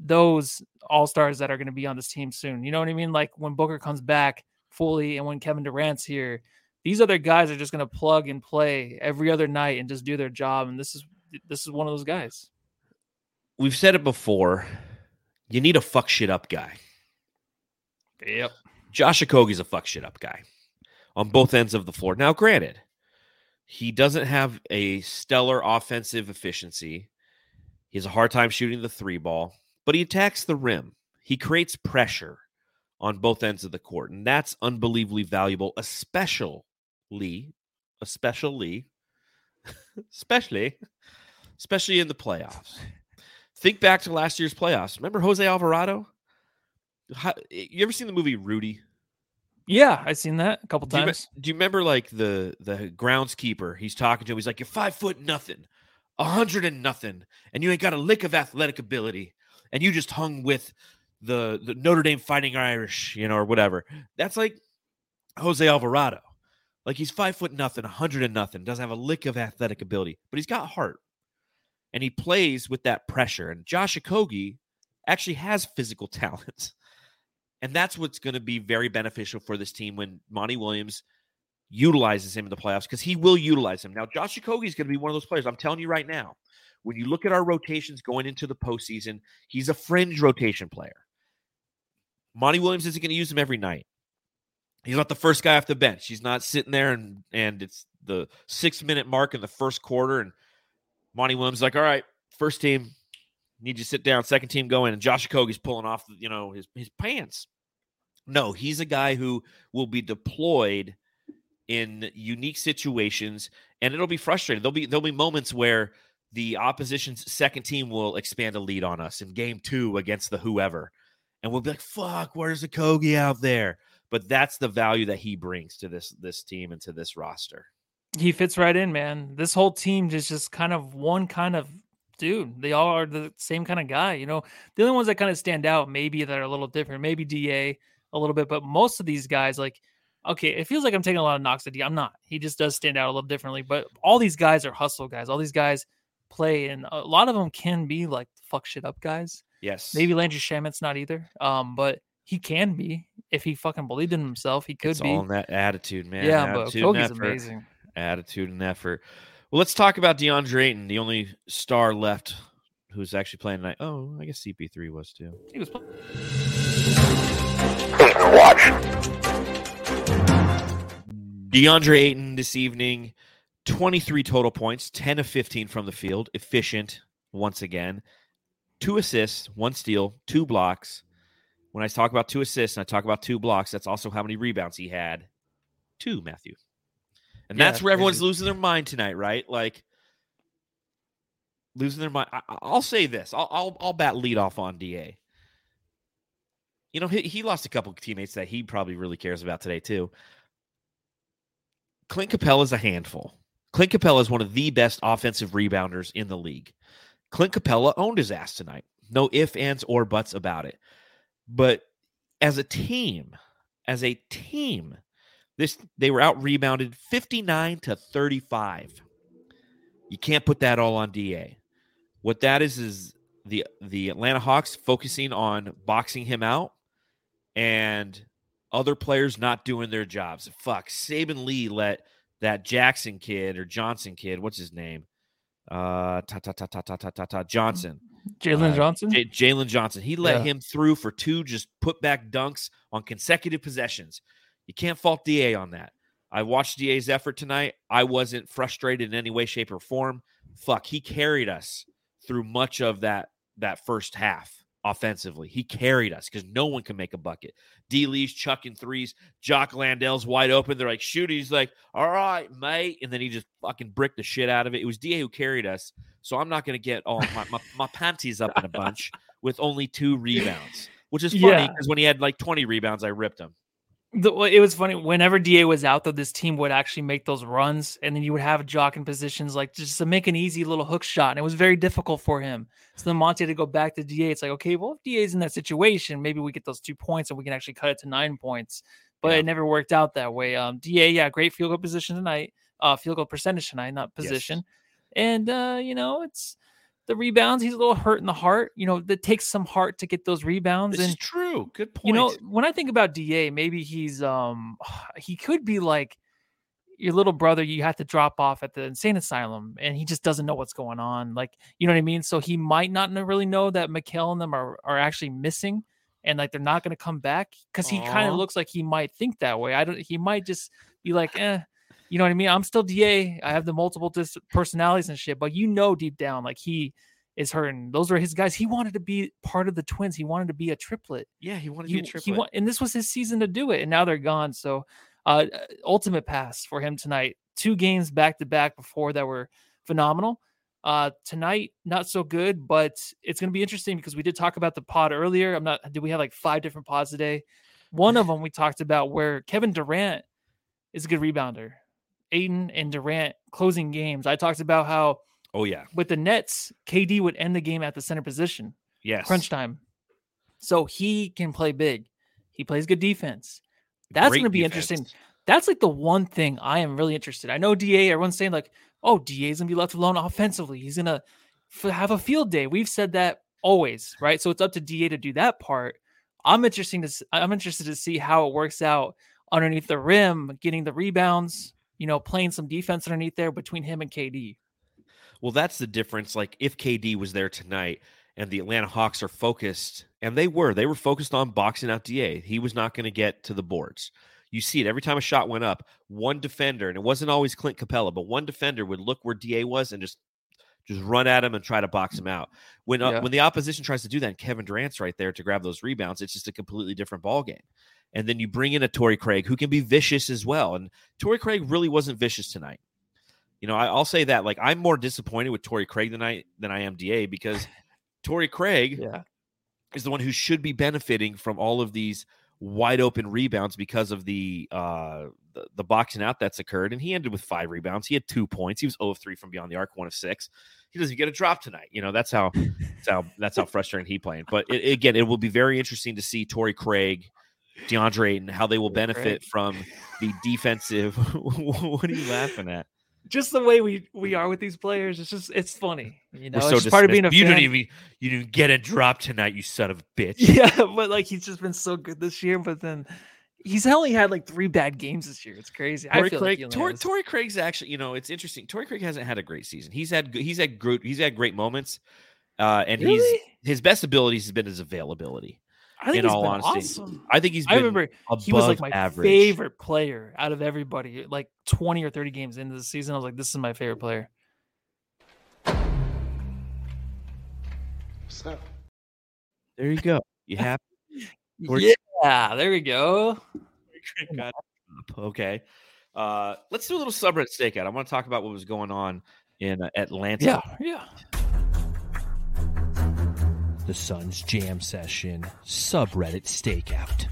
those all stars that are gonna be on this team soon. You know what I mean? Like when Booker comes back fully and when Kevin Durant's here, these other guys are just gonna plug and play every other night and just do their job. And this is this is one of those guys. We've said it before. You need a fuck shit up guy. Yep. Josh Okogie's a fuck shit up guy on both ends of the floor. Now, granted, he doesn't have a stellar offensive efficiency. He has a hard time shooting the three ball, but he attacks the rim. He creates pressure on both ends of the court, and that's unbelievably valuable, especially, especially, especially, especially in the playoffs. Think back to last year's playoffs. Remember Jose Alvarado? How, eh, you ever seen the movie Rudy? Yeah, I've seen that a couple Do you, times. do you remember like the the groundskeeper? He's talking to him. He's like, "You're five foot nothing, a hundred and nothing, and you ain't got a lick of athletic ability, and you just hung with the the Notre Dame Fighting Irish, you know, or whatever." That's like Jose Alvarado. Like he's five foot nothing, a hundred and nothing, doesn't have a lick of athletic ability, but he's got heart. and he plays with that pressure. And Josh Okogie actually has physical talent. And that's what's going to be very beneficial for this team when Monty Williams utilizes him in the playoffs because he will utilize him. Now, Josh Okogie is going to be one of those players. I'm telling you right now, when you look at our rotations going into the postseason, he's a fringe rotation player. Monty Williams isn't going to use him every night. He's not the first guy off the bench. He's not sitting there and and it's the six minute mark in the first quarter, and Monty Williams is like, all right, first team, need you to sit down. Second team go in, and Josh Okogie's pulling off, you know, his his pants. No, he's a guy who will be deployed in unique situations, and it'll be frustrating. There'll be there'll be moments where the opposition's second team will expand a lead on us in game two against the whoever, and we'll be like, "Fuck, where's the Kogi out there?" But that's the value that he brings to this this team and to this roster. He fits right in, man. This whole team is just kind of one kind of dude. They all are the same kind of guy. You know, the only ones that kind of stand out, maybe that are a little different, maybe Da a little bit, but most of these guys, like, okay, it feels like I'm taking a lot of knocks at D. I'm not. He just does stand out a little differently. But all these guys are hustle guys. All these guys play, and a lot of them can be like fuck shit up guys. Yes, Maybe Landry Shamet's not either. Um, but he can be if he fucking believed in himself. He could it's be. all in that attitude, man. yeah, but attitude Kogie's effort. amazing. Attitude and effort. Well, let's talk about DeAndre Ayton, the only star left who's actually playing tonight. Oh, I guess CP3 was too. He was. Playing. Watch. DeAndre Ayton this evening, 23 total points, 10 of 15 from the field, efficient once again. Two assists, one steal, two blocks. When I talk about two assists and I talk about two blocks, that's also how many rebounds he had. Two, Matthew. And Yeah, that's where everyone's crazy. losing their mind tonight, right? Like losing their mind. I, I'll say this. I'll, I'll I'll bat lead off on Da. You know, he, he lost a couple of teammates that he probably really cares about today too. Clint Capela is a handful. Clint Capela is one of the best offensive rebounders in the league. Clint Capela owned his ass tonight. No ifs, ands, or buts about it. But as a team, as a team, this they were out rebounded 59 to 35. You can't put that all on DA. What that is is the the Atlanta Hawks focusing on boxing him out and other players not doing their jobs. Fuck, Saben Lee let that Jackson kid or Johnson kid, what's his name? uh, ta ta ta ta ta ta ta Johnson. Jalen uh, Johnson. J- Jalen Johnson. He let yeah. him through for two just put back dunks on consecutive possessions. You can't fault DA on that. I watched DA's effort tonight. I wasn't frustrated in any way, shape, or form. Fuck, he carried us through much of that that first half offensively. He carried us because no one can make a bucket. D Lee's chucking threes. Jock Landale's wide open. They're like, shoot. He's like, all right, mate. And then he just fucking bricked the shit out of it. It was DA who carried us. So I'm not going to get all my, my, my panties up in a bunch with only two rebounds, which is funny Yeah. because when he had like 20 rebounds, I ripped him. The, it was funny whenever Da was out, though, this team would actually make those runs, and then you would have Jock in positions like just to make an easy little hook shot, and it was very difficult for him. So then Monty had to go back to Da. It's like, okay, well, if Da's in that situation, maybe we get those two points and we can actually cut it to nine points. But Yeah. it never worked out that way. Um, Da, yeah, great field goal position tonight, uh, field goal percentage tonight, not Yes. position. And uh, you know, it's the rebounds. He's a little hurt in the heart. You know, that takes some heart to get those rebounds. This and is true. Good point. you know, when I think about DA, maybe he's um he could be like your little brother you have to drop off at the insane asylum and he just doesn't know what's going on. Like, you know what I mean? So he might not really know that Mikal and them are are actually missing and like they're not going to come back because he kind of looks like he might think that way. I don't he might just be like, eh, you know what I mean? I'm still DA. I have the multiple dis- personalities and shit, but you know deep down like he is hurting. Those were his guys. He wanted to be part of the twins. He wanted to be a triplet yeah, he wanted to be a he triplet. wa- and this was his season to do it and now they're gone so uh uh, ultimate pass for him tonight two games back to back before that were phenomenal uh tonight not so good but it's going to be interesting because we did talk about the pod earlier i'm not did we have like five different pods today one of them we talked about where kevin durant is a good rebounder ayton and durant closing games i talked about how oh yeah. with the nets kd would end the game at the center position Yes. crunch time. So he can play big. He plays good defense. That's going to be defense. interesting. That's like the one thing I am really interested. I know Da. Everyone's saying like, "Oh, Da is going to be left alone offensively. He's going to f- have a field day. We've said that always, right? So it's up to Da to do that part. I'm interesting to I'm interested to see how it works out underneath the rim, getting the rebounds, you know, playing some defense underneath there between him and KD. Well, that's the difference. Like if KD was there tonight and the Atlanta Hawks are focused, and they were, they were focused on boxing out DA. He was not going to get to the boards. You see it every time a shot went up. One defender, and it wasn't always Clint Capela, but one defender would look where Da was and just just run at him and try to box him out. When uh, Yeah. when the opposition tries to do that, and Kevin Durant's right there to grab those rebounds, it's just a completely different ball game. And then you bring in a Torrey Craig who can be vicious as well. And Torrey Craig really wasn't vicious tonight. You know, I, I'll say that. Like I'm more disappointed with Torrey Craig than I than I am Da because Torrey Craig Yeah. is the one who should be benefiting from all of these wide open rebounds because of the uh the, the boxing out that's occurred and he ended with five rebounds he had two points he was 0 of 3 from beyond the arc one of six he doesn't get a drop tonight you know that's how that's how that's how frustrating he playing but it, again it will be very interesting to see Torrey Craig DeAndre and how they will benefit from the defensive what are you laughing at Just the way we we are with these players, it's just it's funny. You know, we're it's so just part of being a you fan. didn't even you didn't get a drop tonight you son of a bitch Yeah, but like he's just been so good this year. But then he's only had like three bad games this year. It's crazy. I feel Craig, like Torrey, has- Torrey Craig's actually, you know, it's interesting. Torrey Craig hasn't had a great season. He's had he's had great he's had great moments, uh, and Really? he's his best abilities has been his availability. I think in he's all been honesty. awesome. I think he's. I Been remember above he was like my average. favorite player out of everybody. Like twenty or thirty games into the season, I was like, "This is my favorite player." What's up? There you go. You have Torrey- Yeah, there we go. Okay. Uh, let's do a little subreddit stakeout. I want to talk about what was going on in uh, Atlanta. Yeah, yeah. The Sun's Jam Session subreddit stakeout.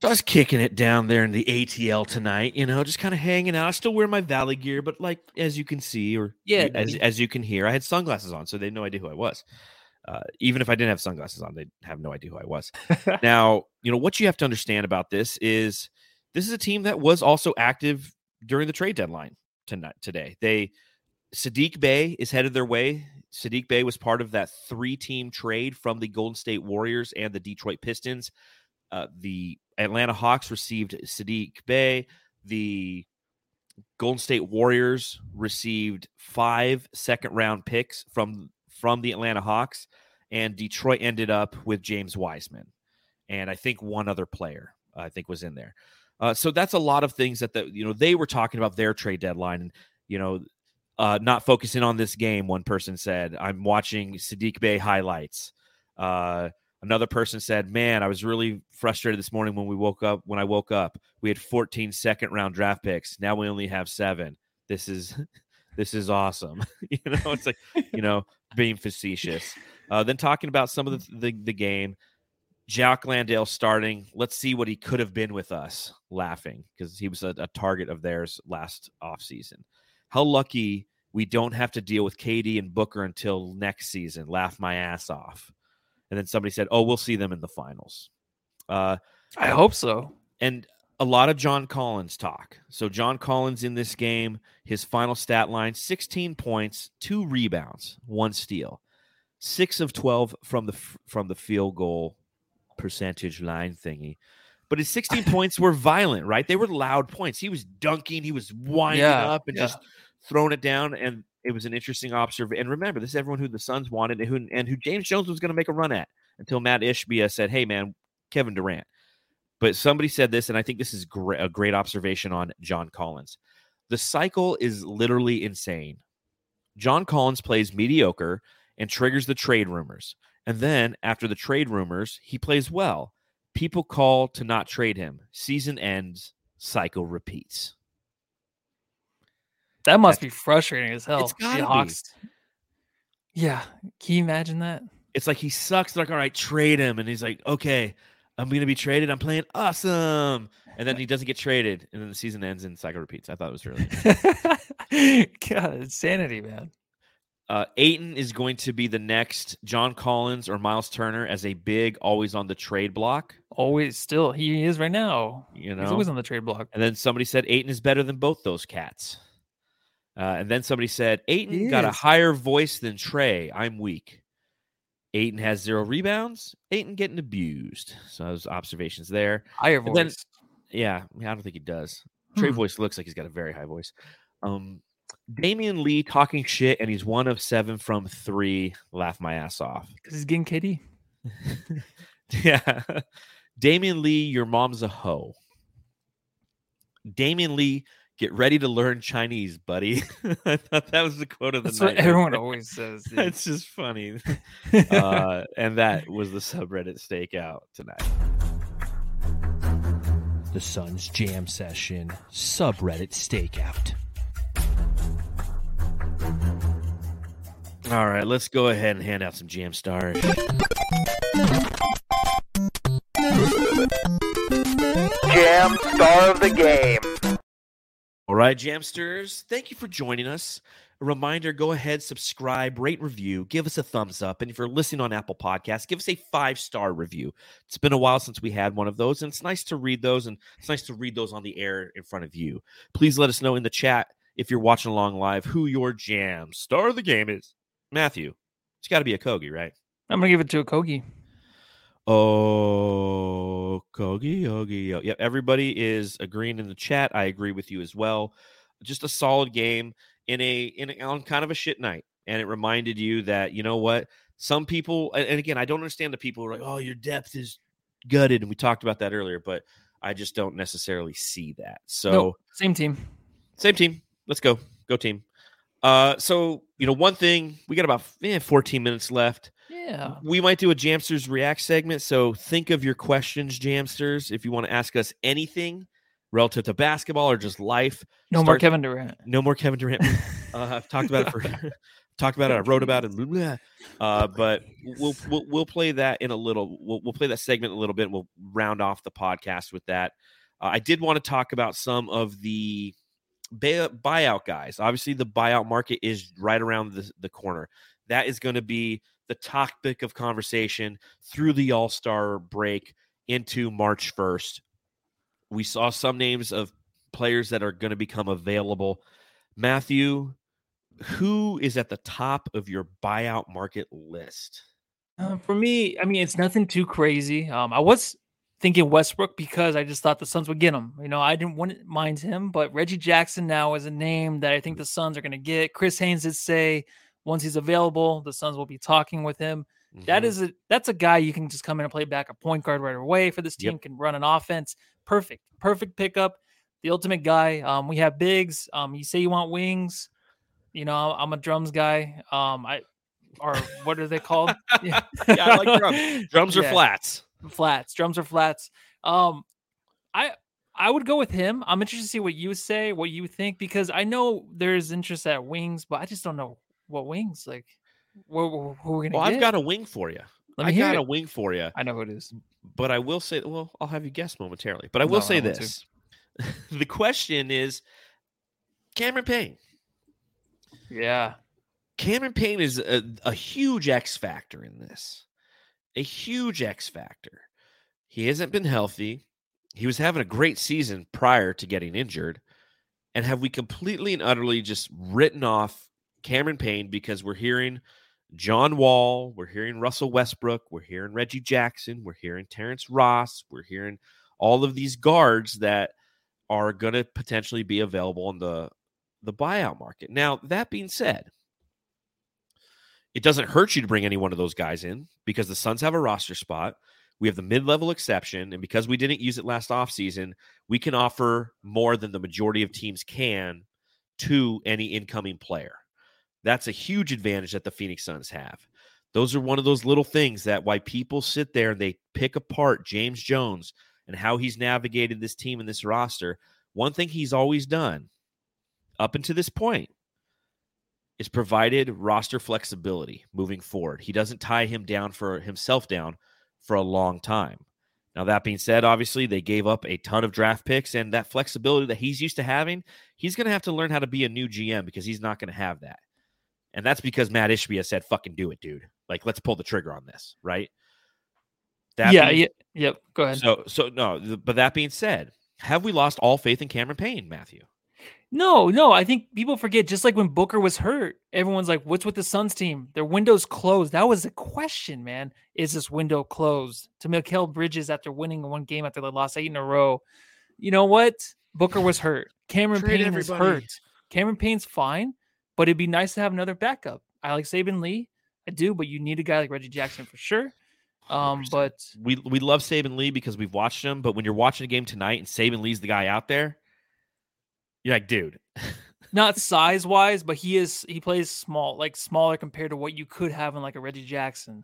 So I was kicking it down there in the ATL tonight, you know, just kind of hanging out. I still wear my Valley gear, but like as you can see, or Yeah, as as you can hear, I had sunglasses on, so they had no idea who I was. Uh, even if I didn't have sunglasses on, they'd have no idea who I was. now, you know what you have to understand about this is this is a team that was also active during the trade deadline tonight today. They Saddiq Bey is headed their way. Saddiq Bey was part of that three-team trade from the Golden State Warriors and the Detroit Pistons. Uh, the Atlanta Hawks received Saddiq Bey. The Golden State Warriors received five second round picks from from the Atlanta Hawks, and Detroit ended up with James Wiseman, and I think one other player I think was in there. Uh, so that's a lot of things that the you know they were talking about their trade deadline, and you know. Uh, not focusing on this game, one person said. I'm watching Saddiq Bey highlights. Uh, Another person said, "Man, I was really frustrated this morning when we woke up. When I woke up, we had 14 second round draft picks. Now we only have seven. This is this is awesome. you know, it's like you know being facetious. Uh, then talking about some of the the, the game. Jock Landale starting. Let's see what he could have been with us. Laughing because he was a, a target of theirs last offseason. How lucky we don't have to deal with KD and Booker until next season. Laugh my ass off. And then somebody said, "Oh, we'll see them in the finals." Uh, I hope so. and a lot of John Collins talk. So John Collins in this game, his final stat line: 16 points, two rebounds, one steal, six of 12 from the from the field goal percentage line thingy. But his 16 points were violent, right? They were loud points. He was dunking, he was winding Yeah, up and yeah. just throwing it down. And it was an interesting observation. And remember, this is everyone who the Suns wanted and who, and who James Jones was going to make a run at until Mat Ishbia said, "Hey, man, Kevin Durant." But somebody said this, and I think this is a great observation on John Collins. The cycle is literally insane. John Collins plays mediocre and triggers the trade rumors. And then after the trade rumors, he plays well. People call to not trade him. Season ends, cycle repeats. That must be frustrating as hell. It's gotta the be. Yeah, can you imagine that? It's like he sucks. They're like, all right, trade him. And he's like, okay, I'm going to be traded. I'm playing awesome. And then he doesn't get traded. And then the season ends and cycle repeats. I thought it was really God, insanity, man. Uh, Ayton is going to be the next John Collins or Miles Turner as a big, always on the trade block. Always, still, he is right now. You He's know, always on the trade block. and then somebody said Ayton is better than both those cats. Uh, and then somebody said, Ayton got a higher voice than Trey. I'm weak. Ayton has zero rebounds. Ayton getting abused. So those observations there. Higher And then- voice. Yeah, yeah, I don't think he does. Trey Hmm. voice looks like he's got a very high voice. Um, Damion Lee talking shit, and he's one of seven from three. Laugh my ass off. Because he's getting KD. Yeah. Damion Lee, your mom's a hoe. Damion Lee, get ready to learn Chinese, buddy. I thought that was the quote of the That's night. what everyone always says. dude. It's just funny. uh, and that was the subreddit stakeout tonight. The Suns Jam Session subreddit stakeout. All right, let's go ahead and hand out some jam stars. Jam star of the game. All right, Jamsters, thank you for joining us. A reminder go ahead, subscribe, rate, review, give us a thumbs up. And if you're listening on Apple Podcasts, give us a five star review. It's been a while since we had one of those, and it's nice to read those, and it's nice to read those on the air in front of you. Please let us know in the chat if you're watching along live who your jam star of the game is. Matthew, it's got to be a Kogi, right? I'm gonna give it to a Kogi. Oh, Kogi, Yogi. Yo. Yep, everybody is agreeing in the chat. I agree with you as well. Just a solid game in a in a, on kind of a shit night, and it reminded you that you know what some people. And and again, I don't understand the people who are like, "Oh, your depth is gutted," and we talked about that earlier, but I just don't necessarily see that. So No, same team. same team. Let's go. Go team. Uh, so you know, one thing we got about eh, 14 minutes left Yeah. we might do a Jamsters React segment. So think of your questions, Jamsters, if you want to ask us anything relative to basketball or just life. No more Kevin Durant. No more Kevin Durant. uh, I've talked about it for talked about it. I wrote about it. blah, blah. Uh, but we'll, we'll we'll play that in a little. We'll we'll play that segment a little bit. And we'll round off the podcast with that. Uh, I did want to talk about some of the buyout guys. Obviously, the buyout market is right around the, the corner. That is going to be the topic of conversation through the All Star break into March 1st. We saw some names of players that are going to become available. Matthew, who is at the top of your buyout market list? Uh, for me, I mean, it's nothing too crazy. Um, I was thinking Westbrook because I just thought the Suns would get him. You know, I didn't want mind him, but Reggie Jackson now is a name that I think the Suns are going to get. Chris Haynes did say once he's available, the Suns will be talking with him. That Mhm. is a that's a guy you can just come in and play back a point guard right away for this Yep. team. Can run an offense. Perfect, perfect pickup. The ultimate guy. Um, we have bigs. Um, you say you want wings. You know, I'm a drums guy. Um, I or what are they called? yeah, Yeah, I like drums. drums or Yeah. flats. Flats drums or flats um i i would go with him i'm interested to see what you say what you think because i know there's interest at wings but i just don't know what wings like who, who we're gonna Well, get. I've got a wing for you. Let I got it. a wing for you. i know who it is But I will say, well, I'll have you guess momentarily. But I will No, say I this: the question is, Cameron Payne. yeah Cameron Payne is a, a huge X factor in this. A huge X factor. He hasn't been healthy. He was having a great season prior to getting injured. And have we completely and utterly just written off Cameron Payne because we're hearing John Wall, we're hearing Russell Westbrook, we're hearing Reggie Jackson, we're hearing Terrence Ross, we're hearing all of these guards that are going to potentially be available on the the buyout market. Now, that being said, it doesn't hurt you to bring any one of those guys in because the Suns have a roster spot. We have the mid-level exception, and because we didn't use it last offseason, we can offer more than the majority of teams can to any incoming player. That's a huge advantage that the Phoenix Suns have. Those are one of those little things that why people sit there and they pick apart James Jones and how he's navigated this team and this roster. One thing he's always done up until this point is provided roster flexibility moving forward. He doesn't tie him down for himself down for a long time. Now, that being said, obviously, they gave up a ton of draft picks and that flexibility that he's used to having, he's going to have to learn how to be a new GM because he's not going to have that. And that's because Mat Ishbia said, fucking do it, dude. Like, let's pull the trigger on this, right? That yeah, being- yeah yep go ahead So, so no, but that being said, have we lost all faith in Cameron Payne, Matthew? No, no. I think people forget. Just like when Booker was hurt, everyone's like, "What's with the Suns team? Their window's closed." That was a question, man. Is this window closed to Mikal Bridges after winning one game after they lost eight in a row? You know what? Booker was hurt. Cameron Trade Payne is everybody. hurt. Cameron Payne's fine, but it'd be nice to have another backup. I like Saben Lee. I do, but you need a guy like Reggie Jackson for sure. Um, but we we love Saben Lee because we've watched him, but when you're watching a game tonight and Saben Lee's the guy out there, you're like, dude, not size wise, but he is he plays small, like smaller compared to what you could have in like a Reggie Jackson.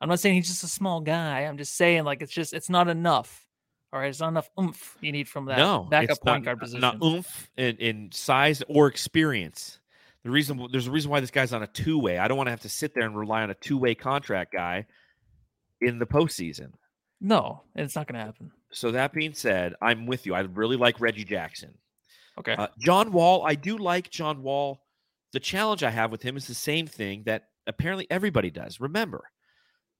I'm not saying he's just a small guy. I'm just saying like it's just it's not enough. All right, it's not enough oomph you need from that no, backup point not, guard position. not oomph in, in size or experience. The reason there's a reason why this guy's on a two way. I don't want to have to sit there and rely on a two way contract guy in the postseason. no, it's not going to happen. So that being said, I'm with you. I really like Reggie Jackson. Okay. Uh, John Wall, I do like John Wall. The challenge I have with him is the same thing that apparently everybody does. Remember,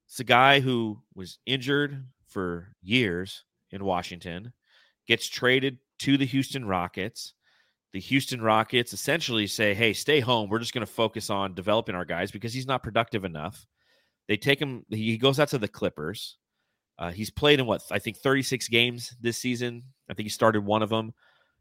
it's a guy who was injured for years in Washington, gets traded to the Houston Rockets. The Houston Rockets essentially say, hey, stay home. We're just going to focus on developing our guys because he's not productive enough. They take him, he goes out to the Clippers. Uh, he's played in what, I think 36 games this season. I think he started one of them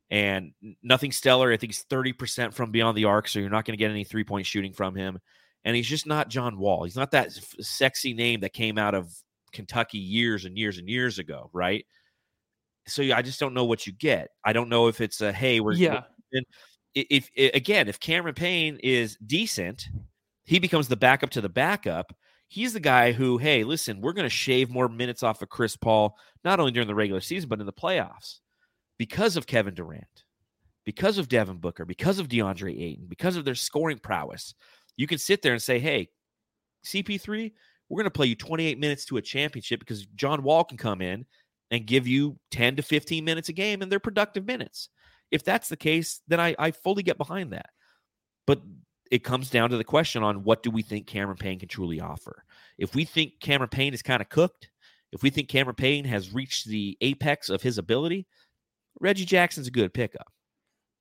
and nothing stellar. I think he's 30% from beyond the arc, so you're not going to get any three point shooting from him. And he's just not John Wall. He's not that f- sexy name that came out of Kentucky years and years and years ago, right? So I just don't know what you get. I don't know if it's a hey, we're yeah. i- if, i again, if Cameron Payne is decent, he becomes the backup to the backup. He's the guy who, hey, listen, we're going to shave more minutes off of Chris Paul, not only during the regular season, but in the playoffs because of Kevin Durant, because of Devin Booker, because of DeAndre Ayton, because of their scoring prowess. You can sit there and say, hey, CP3, we're going to play you 28 minutes to a championship because John Wall can come in and give you 10 to 15 minutes a game, and they're productive minutes. If that's the case, then I, I fully get behind that. But it comes down to the question on what do we think Cameron Payne can truly offer. If we think Cameron Payne is kind of cooked, if we think Cameron Payne has reached the apex of his ability, Reggie Jackson's a good pickup.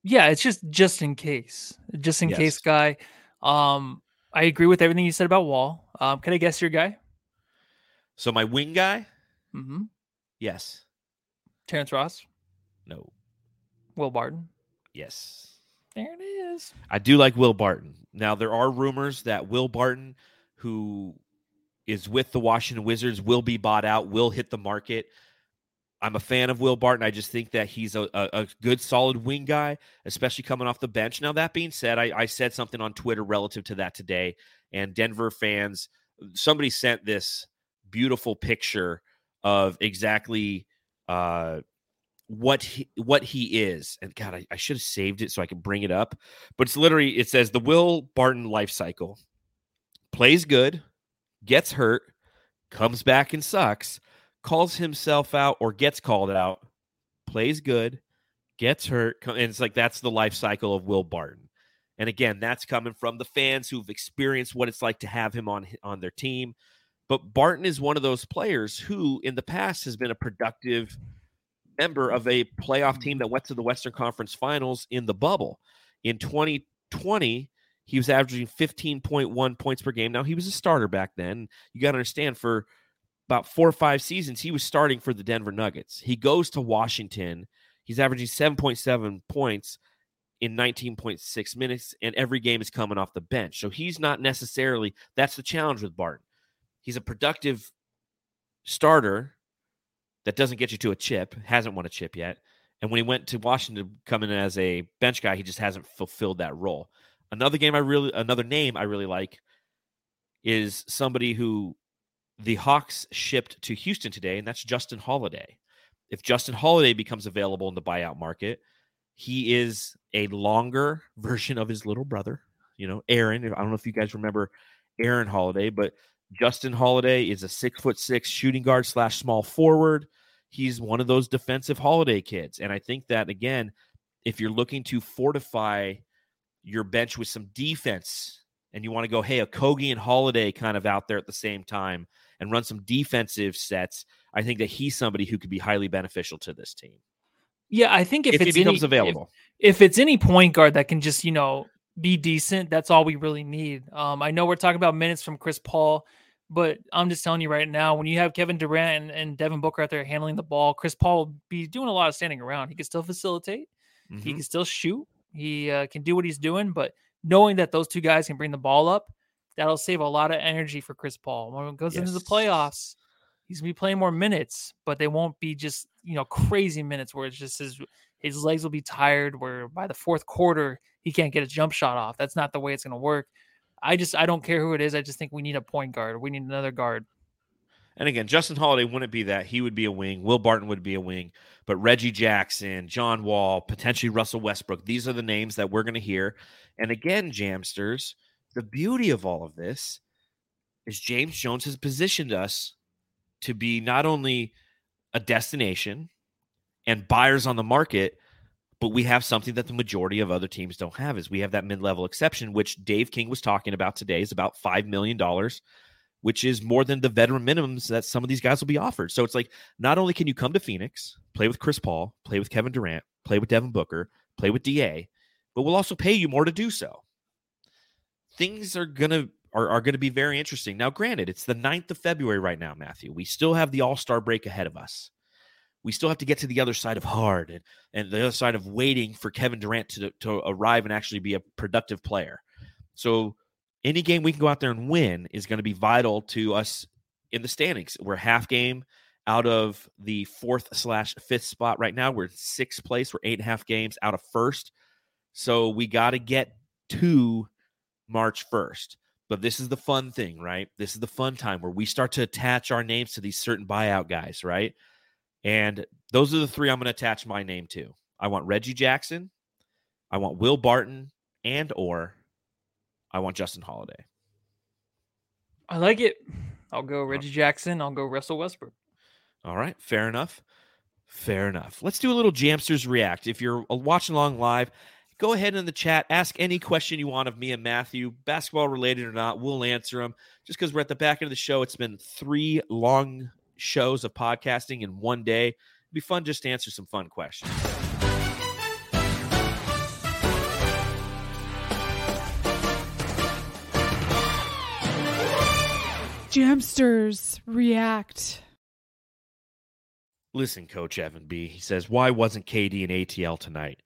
Yeah, it's just just in case, just in Yes. case guy. Um, I agree with everything you said about Wall. Um, can I guess your guy? So my wing guy, Mm-hmm. yes, Terrence Ross, no, Will Barton. yes. There it is. I do like Will Barton. Now there are rumors that Will Barton, who is with the Washington Wizards, will be bought out, will hit the market. I'm a fan of Will Barton. I just think that he's a, a, a good, solid wing guy, especially coming off the bench. Now that being said, I, I said something on Twitter relative to that today, and Denver fans, somebody sent this beautiful picture of exactly uh, what he, what he is. And God, I, I should have saved it so I can bring it up. But it's literally it says the Will Barton life cycle: plays good, gets hurt, comes back and sucks, calls himself out or gets called out, plays good, gets hurt, and it's like that's the life cycle of Will Barton. And again, that's coming from the fans who've experienced what it's like to have him on on their team. But Barton is one of those players who, in the past, has been a productive member of a playoff team that went to the Western Conference Finals in the bubble. In 2020, he was averaging 15.1 points per game. Now, he was a starter back then. You got to understand, for about four or five seasons, he was starting for the Denver Nuggets. He goes to Washington. He's averaging 7.7 points in 19.6 minutes, and every game is coming off the bench. So he's not necessarily, that's the challenge with Barton. He's a productive starter that doesn't get you to a chip, hasn't won a chip yet. And when he went to Washington, coming in as a bench guy, he just hasn't fulfilled that role. Another game I really, another name I really like is somebody who the Hawks shipped to Houston today, and that's Justin Holiday. If Justin Holiday becomes available in the buyout market, he is a longer version of his little brother. You know, Aaron. I don't know if you guys remember Aaron Holiday, but Justin Holiday is a six foot six shooting guard slash small forward. He's one of those defensive holiday kids. And I think that, again, if you're looking to fortify your bench with some defense and you want to go, hey, a Kogi and Holiday kind of out there at the same time and run some defensive sets, I think that he's somebody who could be highly beneficial to this team. Yeah, I think if, if, he it's becomes any, available. if it's any point guard that can just you know be decent, that's all we really need. Um, I know we're talking about minutes from Chris Paul, but I'm just telling you right now, when you have Kevin Durant and, and Devin Booker out there handling the ball, Chris Paul will be doing a lot of standing around. He can still facilitate, he Mhm. can still shoot, he uh, can do what he's doing, but knowing that those two guys can bring the ball up, that'll save a lot of energy for Chris Paul when it goes into the playoffs. He's gonna be playing more minutes, but they won't be just you know crazy minutes where it's just his his legs will be tired. Where by the fourth quarter he can't get a jump shot off. That's not the way it's gonna work. I just I don't care who it is. I just think we need a point guard. We need another guard. And again, Justin Holiday wouldn't be that. He would be a wing. Will Barton would be a wing. But Reggie Jackson, John Wall, potentially Russell Westbrook, these are the names that we're going to hear. And again, Jamsters, the beauty of all of this is James Jones has positioned us to be not only a destination and buyers on the market, but we have something that the majority of other teams don't have is we have that mid-level exception which Dave King was talking about today is about 5 million dollars which is more than the veteran minimums that some of these guys will be offered. So it's like not only can you come to Phoenix, play with Chris Paul, play with Kevin Durant, play with Devin Booker, play with DA, but we'll also pay you more to do so. Things are gonna are, are gonna be very interesting. Now, granted, it's the 9th of February right now, Matthew. We still have the All-Star break ahead of us. We still have to get to the other side of hard and, and the other side of waiting for Kevin Durant to, to arrive and actually be a productive player. So any game we can go out there and win is going to be vital to us in the standings. We're half game out of the fourth slash fifth spot right now. We're in sixth place. We're eight and a half games out of first. So we got to get to March 1st. But this is the fun thing, right? This is the fun time where we start to attach our names to these certain buyout guys, right? And those are the three I'm going to attach my name to. I want Reggie Jackson, I want Will Barton, and or I want Justin Holiday. I like it. I'll go Reggie Jackson. I'll go Russell Westbrook. All right, fair enough. Fair enough. Let's do a little Jamsters React. If you're uh, watching along live, go ahead in the chat, ask any question you want of me and Matthew, basketball related or not. We'll answer them. Just because we're at the back end of the show, it's been three long shows of podcasting in one day. It'd be fun just to answer some fun questions. Jamsters react. Listen, Coach Evan B. He says, why wasn't KD and ATL tonight?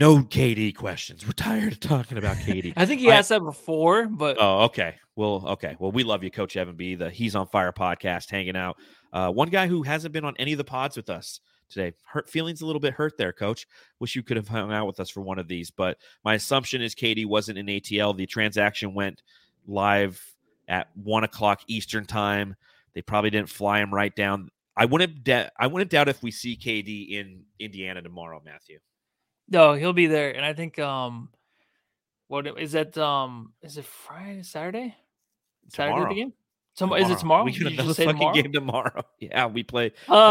No KD questions. We're tired of talking about KD. I think he I- asked that before, but Oh, okay. Well, okay. Well, we love you, Coach Evan B. The He's on Fire podcast, hanging out. Uh, one guy who hasn't been on any of the pods with us today. Hurt feelings a little bit hurt there, Coach. Wish you could have hung out with us for one of these. But my assumption is KD wasn't in ATL. The transaction went live at one o'clock Eastern time. They probably didn't fly him right down. I wouldn't. Da- I wouldn't doubt if we see KD in Indiana tomorrow, Matthew. No, he'll be there. And I think um, what is that? Um, is it Friday, Saturday, Saturday Tomorrow. the game? Tom- Is it tomorrow? We got another fucking tomorrow? game tomorrow. Yeah, we play a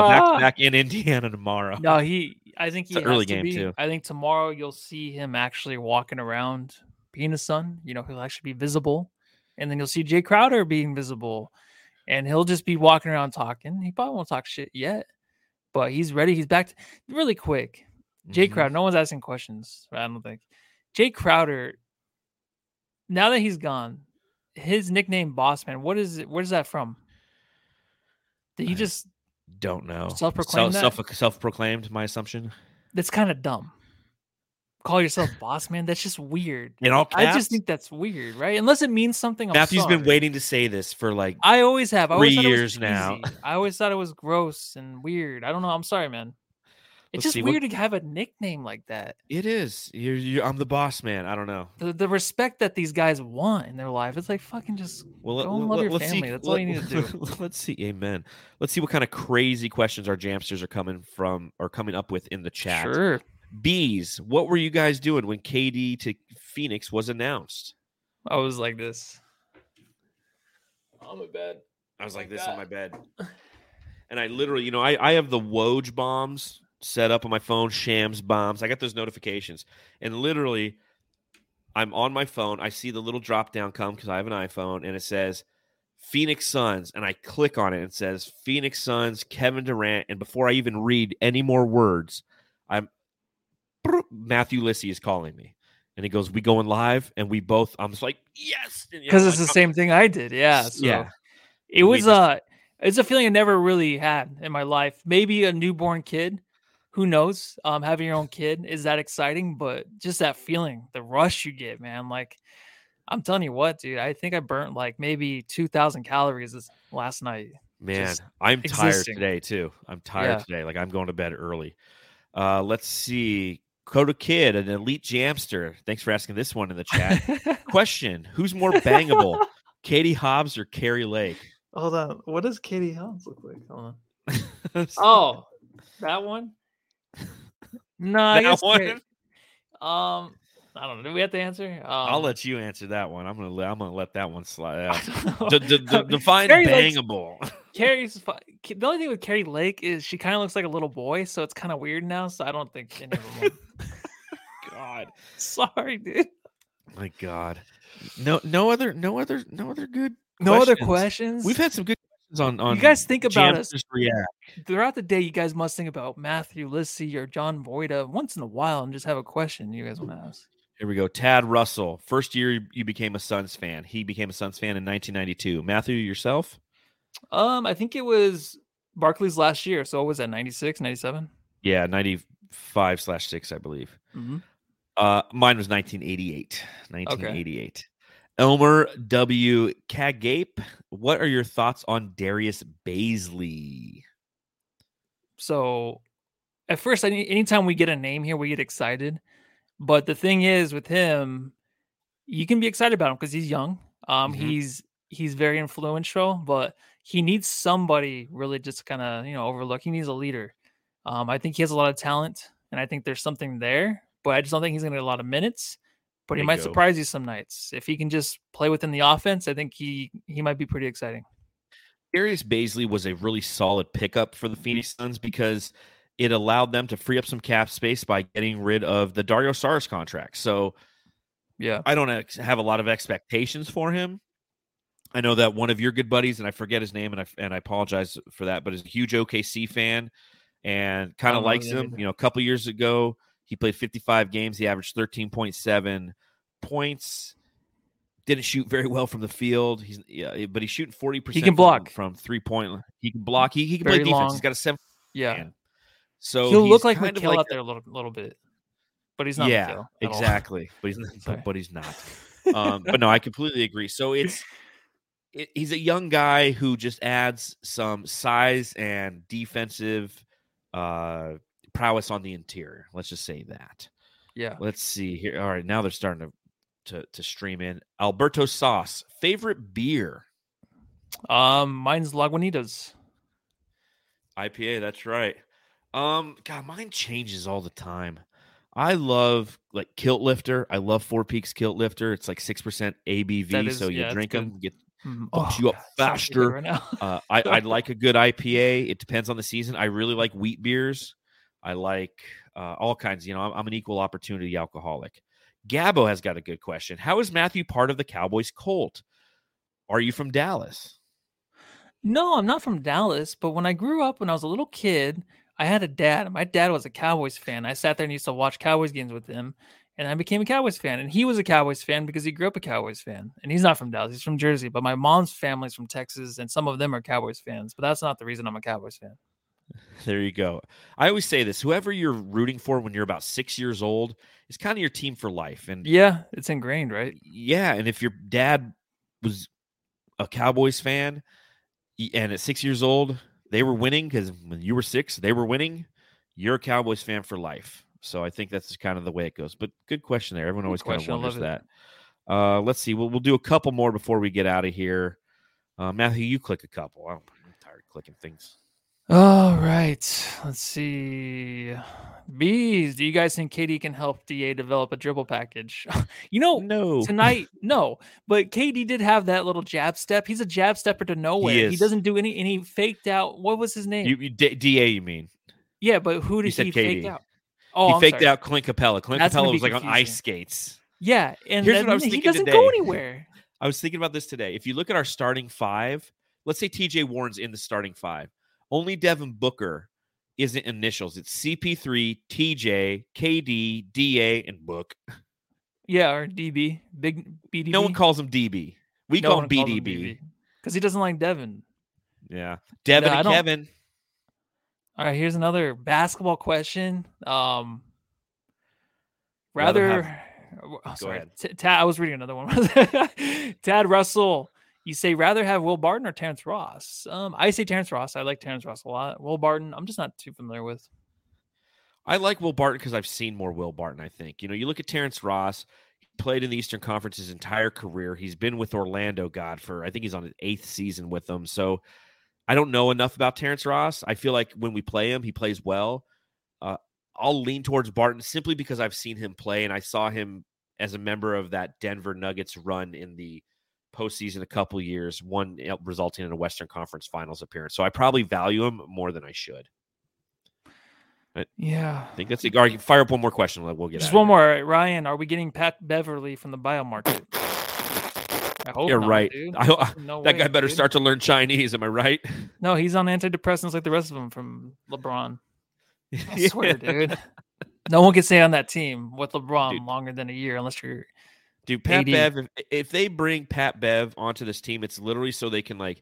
back Ah! back in Indiana tomorrow. No, he. I think he It's an has early to game, be. too. I think tomorrow you'll see him actually walking around, being the sun. You know, he'll actually be visible, and then you'll see Jae Crowder being visible, and he'll just be walking around talking. He probably won't talk shit yet, but he's ready. He's back to, really quick. Jae Mhm. Crowder. No one's asking questions. I don't think. Jae Crowder. Now that he's gone, his nickname Bossman. What is it? Where's that from? Did he I- just? Don't know. Self-proclaimed self self proclaimed. My assumption. That's kind of dumb. Call yourself boss man. That's just weird. In all caps? I just think that's weird, right? Unless it means something. I'm Matthew's been waiting to say this for like. I always have. I always three years now. I always thought it was gross and weird. I don't know. I'm sorry, man. It's Let's just see, what- weird to have a nickname like that. It is. You're, you I'm the boss man. I don't know. The, the respect that these guys want in their life, it's like fucking just Well, go and love your family. That's all you need to do. Let's see. Amen. Let's see what kind of crazy questions our jamsters are coming from or coming up with in the chat. Sure. Bees, what were you guys doing when KD to Phoenix was announced? I was like this. On my bed. I was like Like this on my bed. And I literally, you know, I, I have the Woj bombs set up on my phone, Shams bombs. I got those notifications. And literally, I'm on my phone. I see the little drop down come because I have an iPhone and it says Phoenix Suns, and I click on it and it says Phoenix Suns, Kevin Durant, and before I even read any more words, I'm Matthew Lissy is calling me, and he goes, "We going live?" And we both, I'm just like, "Yes," and, you know, because it's like, the same thing I did. Yeah, so yeah. It was just- uh it's a feeling I never really had in my life. Maybe a newborn kid, who knows? Um, having your own kid is that exciting, but just that feeling, the rush you get, man. Like, I'm telling you what, dude. I think I burnt like maybe two thousand calories this last night. Man, just I'm tired today too. I'm tired Yeah. today. Like I'm going to bed early. Uh, let's see. Coda Kid, an elite jamster. Thanks for asking this one in the chat. Question: Who's more bangable, Katie Hobbs or Kari Lake? Hold on. What does Katie Helms look like? Hold on. Oh, that one? No, I That one? Um, I don't know. Do we have to answer? Um, I'll let you answer that one. I'm gonna let, I'm gonna let that one slide out. D- d- d- define Kari Lake's- bangable. Kari's the only thing with Kari Lake is she kind of looks like a little boy, so it's kind of weird now. So I don't think any of them. God, Sorry, dude. my God. No, no other, no other, no other good. No other questions. questions. We've had some good questions on on. you guys think about us Jamsters React. throughout the day. You guys must think about Matthew Lissy or John Voita once in a while, and just have a question you guys want to ask. Here we go. Tad Russell. First year you- you became a Suns fan. He became a Suns fan in 1992. Matthew, yourself? Um, I think it was Barkley's last year, so what was that 96, 97? Yeah, 95 slash six, I believe. Mm-hmm. Uh, mine was 1988. 1988. Elmer W. Cagape. What are your thoughts on Darius Bazley? So at first, anytime we get a name here, we get excited. But the thing is, with him, you can be excited about him because he's young. Um, Mhm. he's he's very influential, but he needs somebody really just kind of you know overlook. He needs a leader. Um, I think he has a lot of talent, and I think there's something there. But I just don't think he's going to get a lot of minutes. But he There might go. surprise you some nights if he can just play within the offense. I think he he might be pretty exciting. Darius Bazley was a really solid pickup for the Phoenix Suns because it allowed them to free up some cap space by getting rid of the Dario Saric contract. So Yeah. I don't ex- have a lot of expectations for him. I know that one of your good buddies, and I forget his name, and I and I apologize for that, but is a huge OKC fan and kind of likes him. either. You know, a couple years ago, he played 55 games. He averaged 13.7 points. Didn't shoot very well from the field. He's yeah, but he's shooting 40. percent He can block. from three point. He can block. He, he can Very play defense. long. He's got a seven. Yeah. man. So He'll look like of like out there a little, little bit, but he's not. yeah, exactly. But he's not, but, but he's not. Um, but no, I completely agree. So it's it, he's a young guy who just adds some size and defensive uh prowess on the interior. Let's just say that. Yeah. Let's see here. All right, now they're starting to to, to stream in. Alberto Sauce, favorite beer. Um, mine's Lagunitas. IPA, that's right. Um, God, mine changes all the time. I love like kilt lifter. I love Four Peaks kilt lifter. It's like six percent ABV, is- so you yeah, drink them, get Mhm. Bumps Oh, you up God, sounds really good faster. Right. Uh, I, I like a good IPA. It depends on the season. I really like wheat beers. I like uh, all kinds. You know, I'm, I'm an equal opportunity alcoholic. Gabo has got a good question. How is Matthew part of the Cowboys cult? Are you from Dallas? No, I'm not from Dallas, but when I grew up, when I was a little kid, I had a dad. My dad was a Cowboys fan. I sat there and used to watch Cowboys games with him, and I became a Cowboys fan. And he was a Cowboys fan because he grew up a Cowboys fan. And he's not from Dallas; he's from Jersey. But my mom's family's from Texas, and some of them are Cowboys fans. But that's not the reason I'm a Cowboys fan. There you go. I always say this whoever you're rooting for when you're about six years old is kind of your team for life. And Yeah, it's ingrained, right? yeah, and if your dad was a Cowboys fan and at six years old they were winning because when you were six they were winning, you're a Cowboys fan for life. So I think that's kind of the way it goes. But good question there. Everyone Good always kind question. Of wonders that. Uh, let's see. We'll we'll do a couple more before we get out of here. Uh, Matthew, you click a couple. I'm I'm tired of clicking things. All right. Let's see. Bees, do you guys think KD can help DA develop a dribble package? you know, No, tonight, no. But KD did have that little jab step. He's a jab stepper to nowhere. He, is. doesn't do any and he faked out. What was his name? you, you D- Da. You mean yeah, but who did said he fake KD. out? Oh, he I'm faked sorry. out Clint Capela. Clint That's gonna Capela be was like on confusing. ice skates. Yeah, and Here's then what I was he thinking doesn't today. go anywhere. I was thinking about this today. If you look at our starting five, let's say TJ Warren's in the starting five. Only Devin Booker isn't initials. It's CP3, TJ, KD, DA, and Book. Yeah, or DB, big BDB. No one calls him DB. We No call him BDB. because he doesn't like Devin. Yeah. Devin Yeah, I and Kevin. All right, here's another basketball question. Um, Rather rather, have- oh, sorry, ahead. T- Tad, I was reading another one. Tad Russell, you say rather have Will Barton or Terrence Ross? Um, I say Terrence Ross. I like Terrence Ross a lot. Will Barton, I'm just not too familiar with. I like Will Barton because I've seen more Will Barton, I think. You know, you look at Terrence Ross, he played in the Eastern Conference his entire career. He's been with Orlando, God, for I think he's on his eighth season with them. So I don't know enough about Terrence Ross. I feel like when we play him, he plays well. Uh, I'll lean towards Barton simply because I've seen him play and I saw him as a member of that Denver Nuggets run in the postseason a couple years, one resulting in a Western Conference Finals appearance. So I probably value him more than I should. Yeah. I think that's. All right, fire up one more question. We'll get Just one more, Ryan. Are we getting Pat Beverley from the biomarket? I hope You're not, right. dude. I- No that way, guy better dude. start to learn Chinese. Am I right? No, he's on antidepressants like the rest of them from LeBron. I swear, dude. No one can stay on that team with LeBron Dude. longer than a year unless you're. Dude, Pat. Bev. If, if they bring Pat Bev onto this team, it's literally so they can like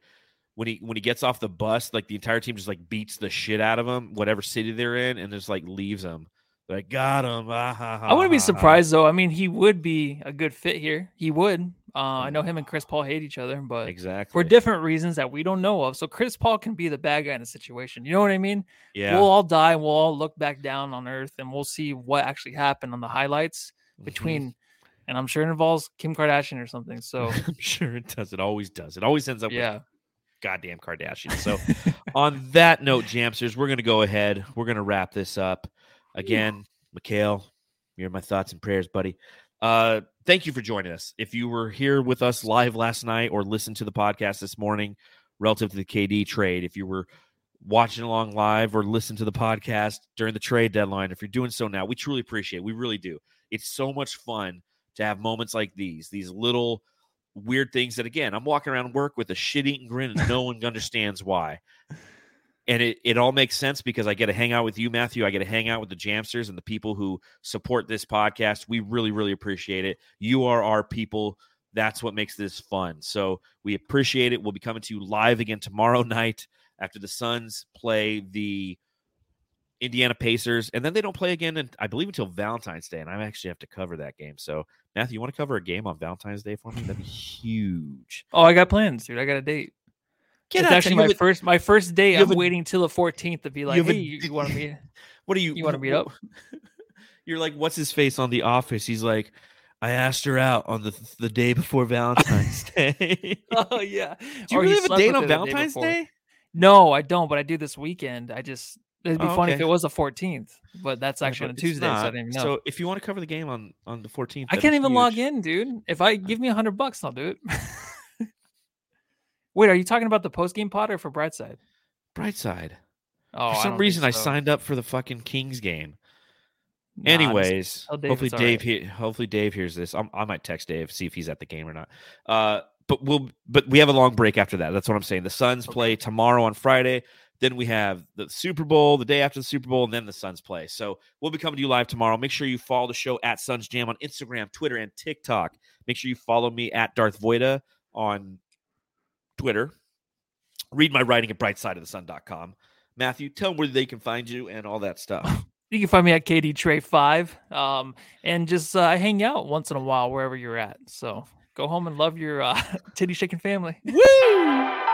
when he when he gets off the bus, like the entire team just like beats the shit out of him, whatever city they're in, and just like leaves him. They're like, got him. Ah, ha, ha, I wouldn't be ha, ha." surprised though. I mean, he would be a good fit here. He would. Uh, I know him and Chris Paul hate each other, but Exactly. for different reasons that we don't know of. So Chris Paul can be the bad guy in the situation. You know what I mean? yeah. We'll all die. We'll all look back down on Earth, and we'll see what actually happened on the highlights Mhm. between. And I'm sure it involves Kim Kardashian or something. So I'm sure it does. It always does. It always ends up with goddamn Kardashian. So on that note, Jamsters, we're gonna go ahead. We're gonna wrap this up. Again, Mikal, you're my thoughts and prayers, buddy. Uh thank you for joining us. If you were here with us live last night or listened to the podcast this morning relative to the KD trade, if you were watching along live or listened to the podcast during the trade deadline, if you're doing so now, we truly appreciate it. We really do. It's so much fun to have moments like these, these little weird things that again, I'm walking around work with a shit eating grin and no one understands why. And it, it all makes sense because I get to hang out with you, Matthew. I get to hang out with the Jamsters and the people who support this podcast. We really, really appreciate it. You are our people. That's what makes this fun. So we appreciate it. We'll be coming to you live again tomorrow night after the Suns play the Indiana Pacers, and then they don't play again, and I believe until Valentine's Day. And I actually have to cover that game. So Matthew, you want to cover a game on Valentine's Day for me? That'd be huge. Oh, I got plans, dude. I got a date. Get it's out, actually my a- first my first date. I'm a- waiting till the 14th to be like, a hey, you, you want to meet? What are you? You wanna meet up? You're like, what's his face on The Office? He's like, I asked her out on the the day before Valentine's Day. oh yeah. Do you Or really have a date on the day Valentine's. Day? No, I don't, but I do this weekend. I just it'd be Oh, funny if it was the 14th, but that's Yeah, actually but on a Tuesday, so I didn't even know. So if you want to cover the game on on the 14th, I can't even log in, dude. If I give me a hundred bucks, I'll do it. Wait, are you talking about the post game pod or for Brightside? Brightside. Oh, For some reason, I signed up for the fucking Kings game. Nah, Anyways, hopefully Dave, right. he- hopefully Dave hears this. I'm, I might text Dave see if he's at the game or not. Uh, but we'll but we have a long break after that. That's what I'm saying. The Suns play tomorrow on Friday. Then we have the Super Bowl the day after the Super Bowl, and then the Suns play. So we'll be coming to you live tomorrow. Make sure you follow the show at Suns Jam on Instagram, Twitter, and TikTok. Make sure you follow me at Darth Voita on Twitter. Read my writing at brightsideofthesun.com. Matthew, tell them where they can find you and all that stuff. You can find me at KD Trey Five, um, and just uh, hang out once in a while wherever you're at. So go home and love your uh, titty shaking family. Woo!